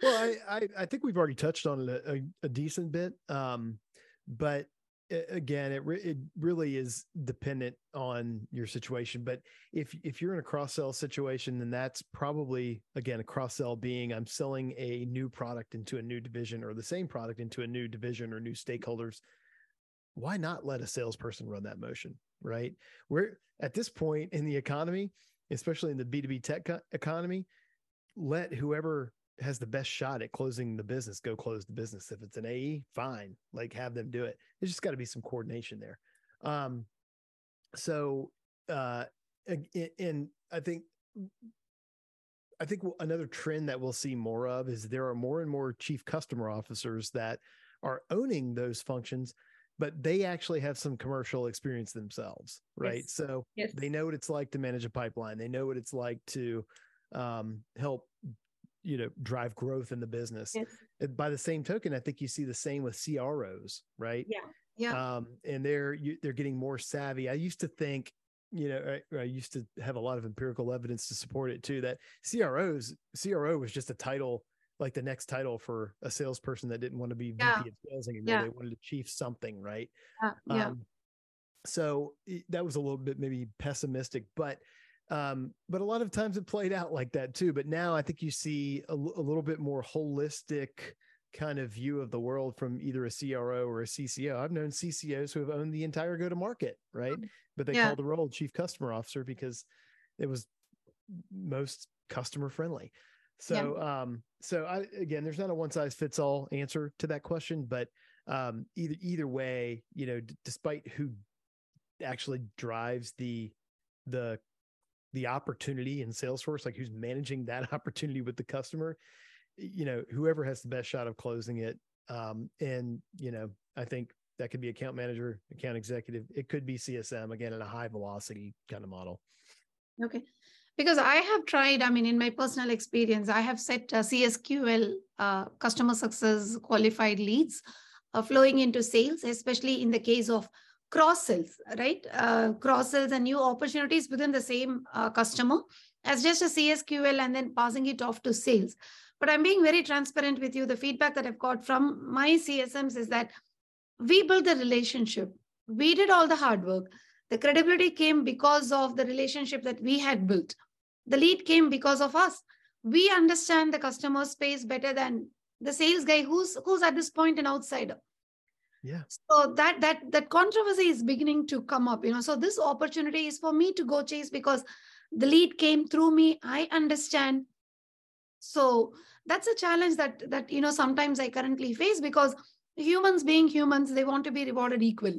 Well I, I, I think we've already touched on it a, a decent bit um but again it re- it really is dependent on your situation. But if if you're in a cross sell situation then that's probably again a cross sell being i'm selling a new product into a new division or the same product into a new division or new stakeholders. Why not let a salesperson run that motion? Right. We're at this point in the economy, especially in the B2B tech co- economy, let whoever has the best shot at closing the business go close the business. If it's an AE, fine, like have them do it. There's just got to be some coordination there. Um, so, uh, and I think, I think another trend that we'll see more of is there are more and more chief customer officers that are owning those functions, but they actually have some commercial experience themselves, right? Yes. So yes. they know what it's like to manage a pipeline. They know what it's like to um, help you know drive growth in the business yes. by the same token i think you see the same with cros right yeah yeah um and they're you, they're getting more savvy i used to think you know I, I, used to have a lot of empirical evidence to support it too that cros cro was just a title like the next title for a salesperson that didn't want to be yeah. vp of sales anymore yeah. they wanted to chief something right yeah. Um, so that was a little bit maybe pessimistic but um, but a lot of times it played out like that too. But now I think you see a, l- a little bit more holistic kind of view of the world from either a CRO or a CCO. I've known CCOs who have owned the entire go to market, right? Mm, but they yeah. call the role chief customer officer because it was most customer friendly. So, yeah. um, so I, again, there's not a one size fits all answer to that question, but, um, either, either way, you know, d- despite who actually drives the, the the opportunity in Salesforce, like who's managing that opportunity with the customer, you know, whoever has the best shot of closing it. Um, and, you know, I think that could be account manager, account executive. It could be CSM again in a high velocity kind of model. Okay. Because I have tried, I mean, in my personal experience, I have set uh, CSQL uh, customer success qualified leads uh, flowing into sales, especially in the case of cross sells, right? Uh, cross sells and new opportunities within the same uh, customer as just a CSQL and then passing it off to sales. But I'm being very transparent with you. The feedback that I've got from my CSMs is that we built the relationship. We did all the hard work. The credibility came because of the relationship that we had built. The lead came because of us. We understand the customer space better than the sales guy who's who's at this point an outsider. Yeah. So that that that controversy is beginning to come up you know. So this opportunity is for me to go chase because the lead came through me. I understand. So that's a challenge that that you know sometimes i currently face because humans being humans they want to be rewarded equal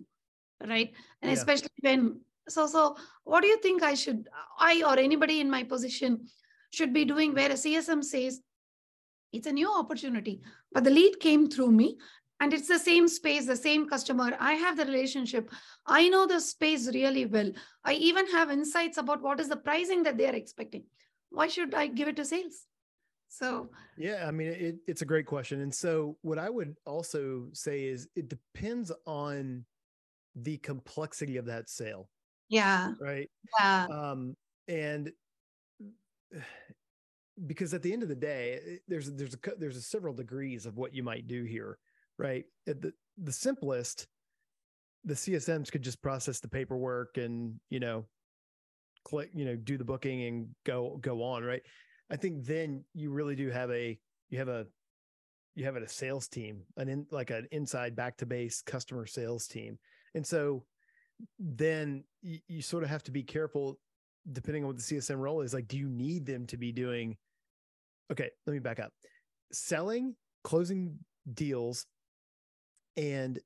right? And yeah. especially when so so what do you think i should i or anybody in my position should be doing where a csm says it's a new opportunity but the lead came through me and it's the same space the same customer. I have the relationship. I know the space really well. I even have insights about what is the pricing that they are expecting. Why should i give it to sales? So yeah i mean it, it's a great question. And so what i would also say is it depends on the complexity of that sale yeah right yeah um and because at the end of the day there's there's a there's a several degrees of what you might do here right? the the simplest, the CSMs could just process the paperwork and you know, click, you know, do the booking and go go on, right? I think then you really do have a you have a you have a sales team, an in like an inside back to base customer sales team, and so then you, you sort of have to be careful depending on what the CSM role is. Like, do you need them to be doing? Okay, let me back up. Selling, closing deals, and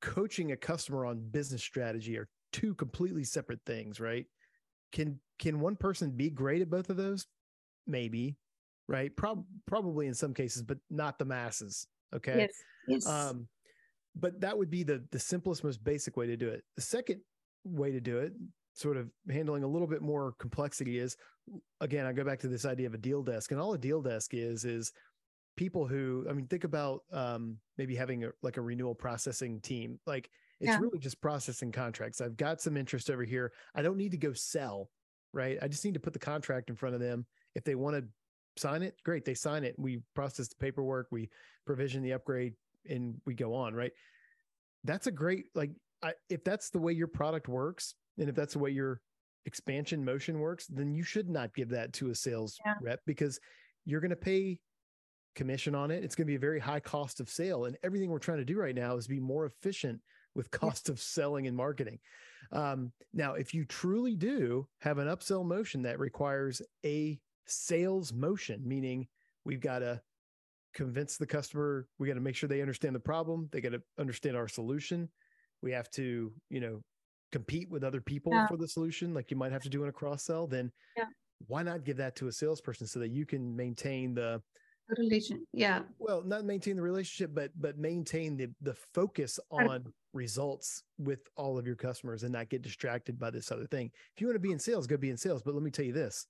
coaching a customer on business strategy are two completely separate things, right? Can can one person be great at both of those? Maybe, right? Prob- probably in some cases, but not the masses. Okay. Yes. Yes. Um, but that would be the the simplest, most basic way to do it. The second way to do it, sort of handling a little bit more complexity, is again, I go back to this idea of a deal desk, and all a deal desk is is people who i mean think about um, maybe having a, like a renewal processing team. Like it's yeah. really just processing contracts. I've got some interest over here. I don't need to go sell right? I just need to put the contract in front of them. If they want to sign it great they sign it. We process the paperwork we provision the upgrade and we go on right that's a great like I, if that's the way your product works and if that's the way your expansion motion works then you should not give that to a sales yeah. rep because you're going to pay commission on it. It's going to be a very high cost of sale. And everything we're trying to do right now is be more efficient with cost of selling and marketing. Um, now, if you truly do have an upsell motion that requires a sales motion, meaning we've got to convince the customer, we got to make sure they understand the problem, they got to understand our solution. We have to, you know, compete with other people Yeah. for the solution, like you might have to do in a cross sell. Then, Yeah. why not give that to a salesperson so that you can maintain the The relation. Yeah. well, not maintain the relationship, but but maintain the the focus on results with all of your customers and not get distracted by this other thing. If you want to be in sales, go be in sales. But let me tell you this: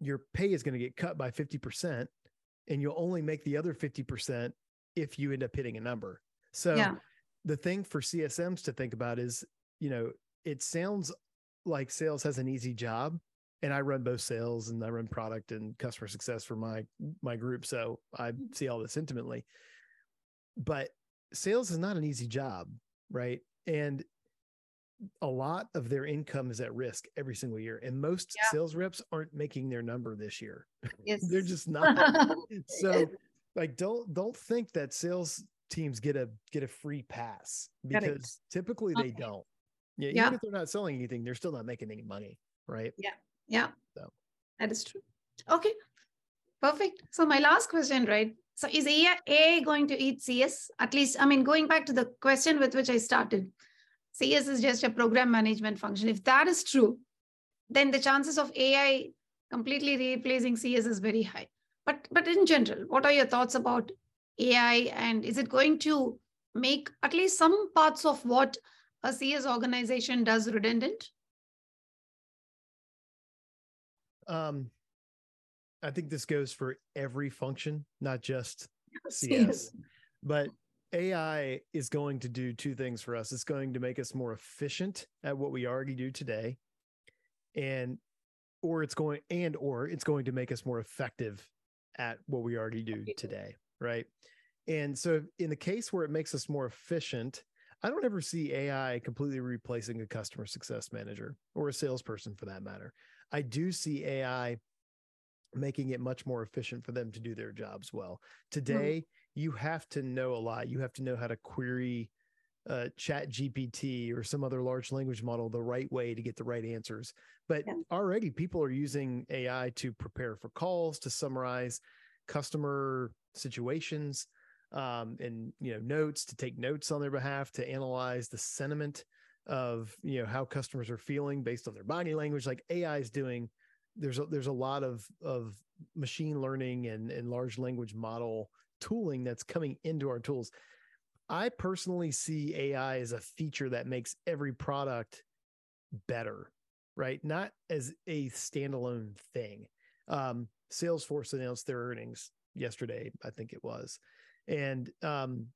your pay is going to get cut by fifty percent, and you'll only make the other fifty percent if you end up hitting a number. So Yeah. the thing for CSMs to think about is, you know, it sounds like sales has an easy job, and I run both sales and I run product and customer success for my my group, so I mm-hmm. see all this intimately. But sales is not an easy job, right? And a lot of their income is at risk every single year, and most Yeah. sales reps aren't making their number this year. Yes. They're just not. so like don't don't think that sales teams get a get a free pass because typically they Okay. don't yeah, Yeah. even if they're not selling anything they're still not making any money right Yeah. Yeah so. That is true. Okay. Perfect. So my last question, right? So is AI going to eat CS? At least, I mean, going back to the question with which I started, CS is just a program management function. If that is true, then the chances of AI completely replacing CS is very high. But but in general, what are your thoughts about AI and is it going to make at least some parts of what a CS organization does redundant? um i think this goes for every function not just CS. CS. but ai is going to do two things for us. It's going to make us more efficient at what we already do today and or it's going and or it's going to make us more effective at what we already do today right? And so in the case where it makes us more efficient i don't ever see ai completely replacing a customer success manager or a salesperson for that matter. I do see ai making it much more efficient for them to do their jobs well. Today you have to know a lot. You have to know how to query uh, chat gpt or some other large language model the right way to get the right answers. But Yeah. already people are using ai to prepare for calls to summarize customer situations um, and you know notes to take notes on their behalf to analyze the sentiment of you know how customers are feeling based on their body language. Like ai is doing there's a, there's a lot of of machine learning and and large language model tooling that's coming into our tools. I personally see ai as a feature that makes every product better right? Not as a standalone thing. Um salesforce announced their earnings yesterday i think it was. And um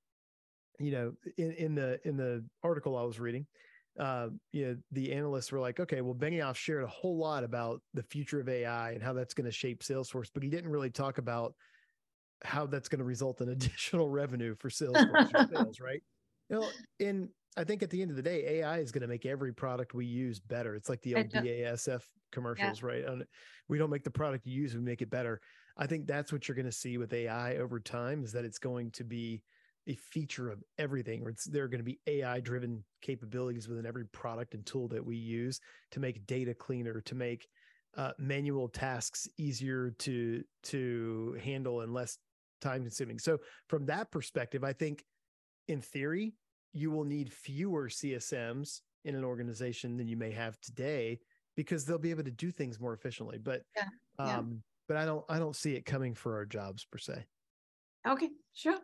you know in in the in the article i was reading uh, you know, the analysts were like, okay, well, Benioff shared a whole lot about the future of AI and how that's going to shape Salesforce, but he didn't really talk about how that's going to result in additional revenue for Salesforce sales, right? You know, and I think at the end of the day, AI is going to make every product we use better. It's like the old. BASF commercials, right? And we don't make the product you use, we make it better. I think that's what you're going to see with AI over time is that it's going to be a feature of everything or it's there are going to be ai driven capabilities within every product and tool that we use to make data cleaner to make uh, manual tasks easier to to handle and less time consuming so from that perspective i think in theory you will need fewer csms in an organization than you may have today because they'll be able to do things more efficiently but Yeah, yeah. um but i don't i don't see it coming for our jobs per se Okay, sure.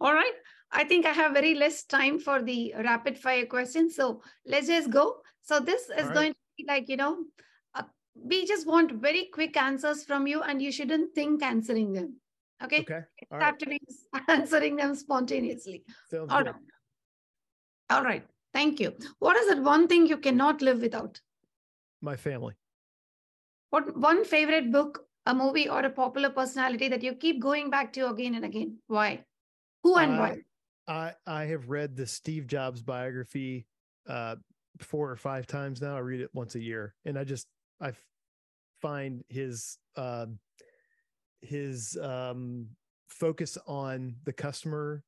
All right. I think I have very less time for the rapid fire questions. So let's just go. So this is right. going to be like, you know, uh, we just want very quick answers from you and you shouldn't think answering them. Okay. okay all have to be answering them spontaneously. sounds All right. All right. Thank you. What is it one thing you cannot live without? my family What one favorite book, a movie, or a popular personality that you keep going back to again and again? Why? Who and why? I I have read the Steve Jobs biography uh four or five times now. I read it once a year, and I just I find his uh, his um focus on the customer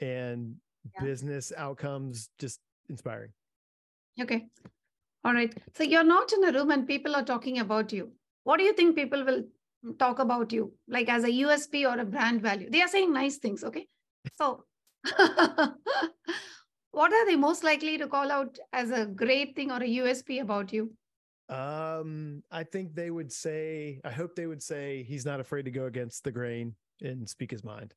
and Yeah. business outcomes, just inspiring. Okay. All right. So you're not in a room and people are talking about you. What do you think people will talk about you, like as a USP or a brand value? They are saying nice things. Okay. So, what are they most likely to call out as a great thing or a USP about you? Um, I think they would say, I hope they would say he's not afraid to go against the grain and speak his mind.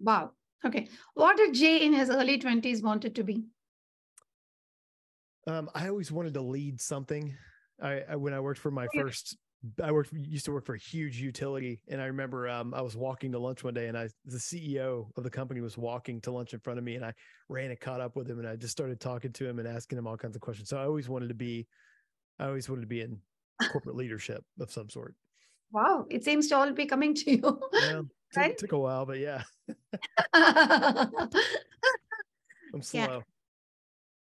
Wow. Okay. What did Jay in his early 20s wanted to be? Um, I always wanted to lead something. I, I when I worked for my Oh, yeah. first, I worked used to work for a huge utility, and I remember um, I was walking to lunch one day, and I the CEO of the company was walking to lunch in front of me, and I ran and caught up with him, and I just started talking to him and asking him all kinds of questions. So I always wanted to be, I always wanted to be in corporate leadership of some sort. Wow. It seems to all be coming to you. Yeah, took, Right? took a while, but yeah, I'm Yeah. slow.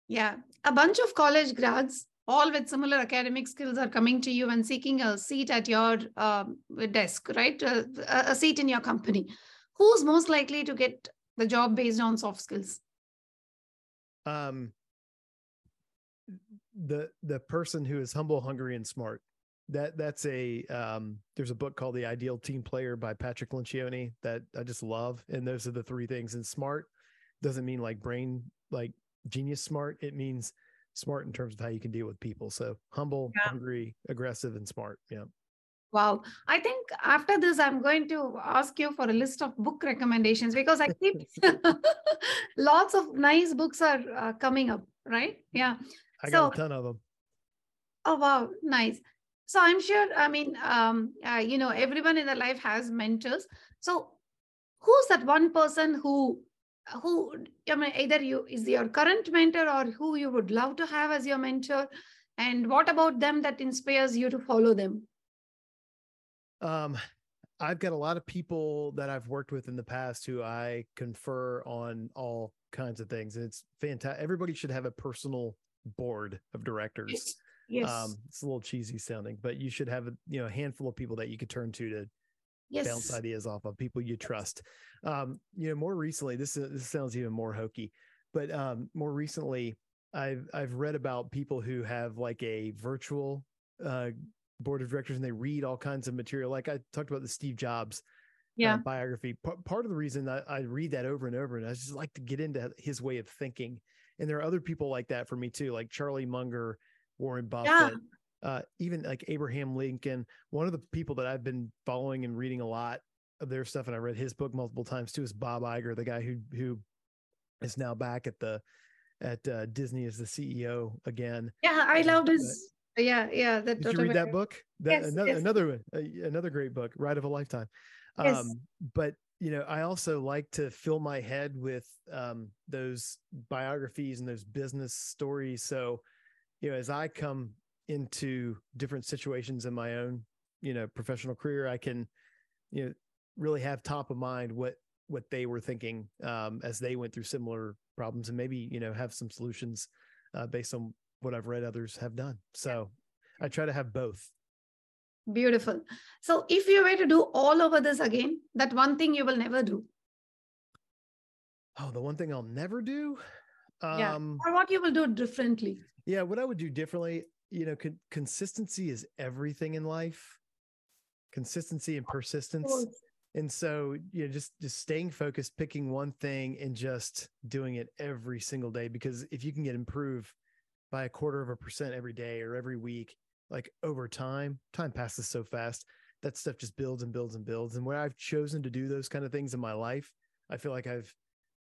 Yeah, a bunch of college grads, all with similar academic skills, are coming to you and seeking a seat at your um, desk, right? Uh, a, a seat in your company. Who's most likely to get the job based on soft skills? um the the person who is humble hungry and smart that that's a um there's a book called the ideal team player by patrick lencioni that i just love and those are the three things and smart doesn't mean like brain like genius smart it means smart in terms of how you can deal with people so humble Yeah. hungry aggressive and smart yeah Wow. I think after this, I'm going to ask you for a list of book recommendations because I keep lots of nice books are uh, coming up, right? Yeah. I got So- a ton of them Oh, wow. Nice. So I'm sure, I mean, um, uh, you know, everyone in their life has mentors. So who's that one person who, who, I mean, either you is your current mentor or who you would love to have as your mentor? And what about them that inspires you to follow them? Um, I've got a lot of people that I've worked with in the past who I confer on all kinds of things. And it's fantastic. Everybody should have a personal board of directors. Yes. Um, it's a little cheesy sounding, but you should have a you know a handful of people that you could turn to to yes. bounce ideas off of, people you trust. Um, you know, more recently, this is, this sounds even more hokey, but um, more recently, I've I've read about people who have like a virtual uh, board of directors and they read all kinds of material. Like I talked about the Steve Jobs uh, Yeah. biography. P- part of the reason that I read that over and over, and I just like to get into his way of thinking. And there are other people like that for me too, like Charlie Munger, Warren Buffett, uh, even like Abraham Lincoln. One of the people that I've been following and reading a lot of their stuff, and I read his book multiple times too, is Bob Iger, the guy who who is now back at the at uh, Disney as the CEO again. Yeah. I love loved but- his, yeah. Yeah. That Did you read that book? That, Yes, another yes. another one, uh, another great book, Ride of a Lifetime. Yes. Um, but you know, I also like to fill my head with um, those biographies and those business stories. So, you know, as I come into different situations in my own, you know, professional career, I can, you know, really have top of mind what what they were thinking um, as they went through similar problems, and maybe you know have some solutions uh, based on what I've read others have done. So, I try to have both. Beautiful. So if you were to do all over this again, that one thing you will never do, Oh, the one thing I'll never do. Yeah. Um, or what you will do differently. yeah, what I would do differently, you know, con- consistency is everything in life. Consistency and persistence. And so, you know, just just staying focused, picking one thing and just doing it every single day. Because if you can get improved by a quarter of a percent every day or every week, like over time, time passes so fast. That stuff just builds and builds and builds. And where I've chosen to do those kind of things in my life, I feel like I've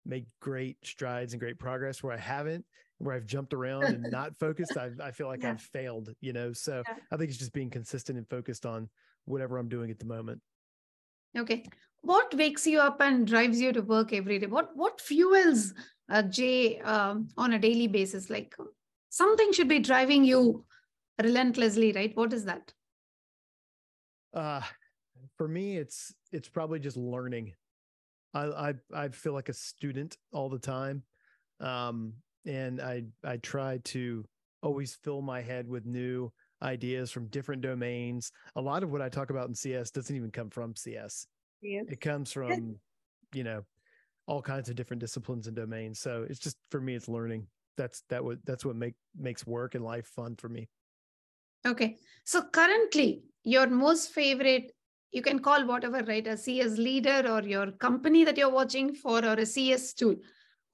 made great strides and great progress. Where I haven't, where I've jumped around and not focused, I I feel like Yeah. I've failed. You know, so Yeah. I think it's just being consistent and focused on whatever I'm doing at the moment. Okay. What wakes you up and drives you to work every day? What what fuels uh, Jay um, on a daily basis? Like something should be driving you relentlessly, right? What is that? Uh for me it's it's probably just learning. I I I feel like a student all the time. Um and I I try to always fill my head with new ideas from different domains. A lot of what I talk about in CS doesn't even come from CS. Yes. It comes from, you know, all kinds of different disciplines and domains. So it's just for me, it's learning. That's that what that's what make makes work and life fun for me. Okay. So currently, your most favorite, you can call whatever, right? A CS leader or your company that you're watching for or a CS tool.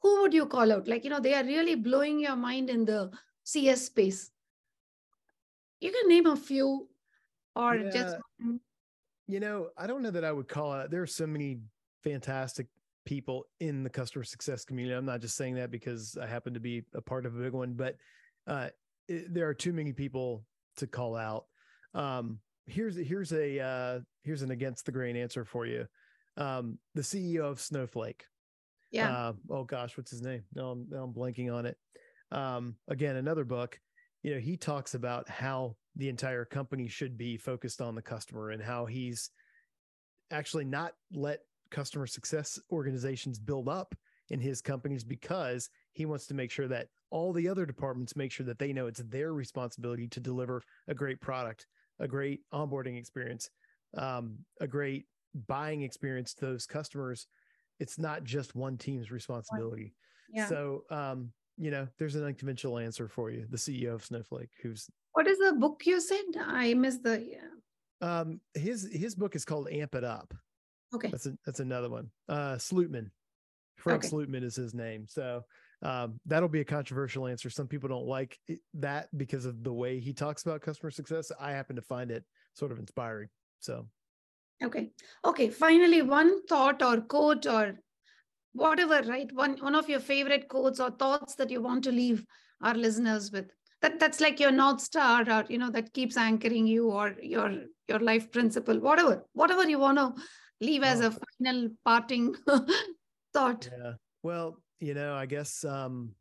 Who would you call out? Like, you know, they are really blowing your mind in the CS space. You can name a few or Yeah. just You know, I don't know that I would call out. There are so many fantastic people in the customer success community. I'm not just saying that because I happen to be a part of a big one, but uh, it, there are too many people to call out. Um, here's here's a uh, here's an against the grain answer for you. Um, the CEO of Snowflake. yeah. Uh, oh gosh, what's his name? No, I'm, now I'm blanking on it. Um, again, another book. You know, he talks about how the entire company should be focused on the customer and how he's actually not let customer success organizations build up in his companies because he wants to make sure that all the other departments make sure that they know it's their responsibility to deliver a great product, a great onboarding experience, um, a great buying experience to those customers. It's not just one team's responsibility. yeah. So, um, you know, there's an unconventional answer for you. The CEO of Snowflake, who's what is the book you said? I missed the. Yeah. um, his his book is called Amp It Up. Okay. That's a, that's another one. Uh, Slootman, Frank Okay. Slootman is his name. So um, that'll be a controversial answer. Some people don't like it, that because of the way he talks about customer success. I happen to find it sort of inspiring. So Okay. Okay. Finally, one thought or quote or whatever, right? One one of your favorite quotes or thoughts that you want to leave our listeners with. That that's like your north star, or you know, that keeps anchoring you, or your your life principle, whatever, whatever you want to leave as Oh. a final parting thought. yeah. Well, you know, I guess um,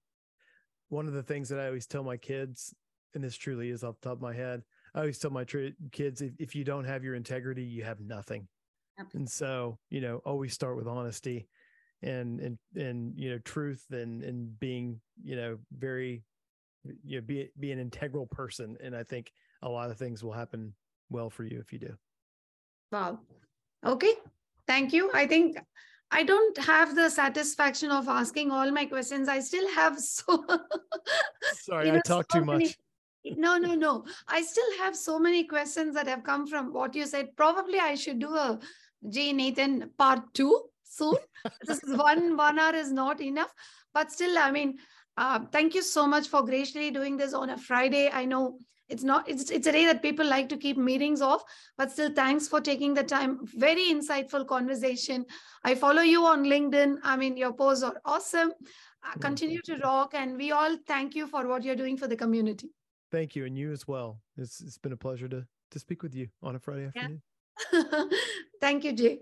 one of the things that I always tell my kids, and this truly is off the top of my head, I always tell my tr- kids if, if you don't have your integrity, you have nothing. And so, you know, always start with honesty and and and you know, truth and and being, you know, very you know, be be an integral person. And I think a lot of things will happen well for you if you do. Wow. Okay. Thank you. I think I don't have the satisfaction of asking all my questions. I still have so Sorry, I know, talk so too many- much. No, no, no. I still have so many questions that have come from what you said. Probably I should do a Jay Nathan part two soon. this is one one hour is not enough, but still, I mean, uh, thank you so much for graciously doing this on a Friday. I know it's not it's it's a day that people like to keep meetings off, but still, thanks for taking the time. Very insightful conversation. I follow you on LinkedIn. I mean, your posts are awesome. Uh, Mm, continue to rock, and we all thank you for what you're doing for the community. Thank you, and you as well. It's it's been a pleasure to to speak with you on a Friday Yeah. afternoon. Thank you, Jay.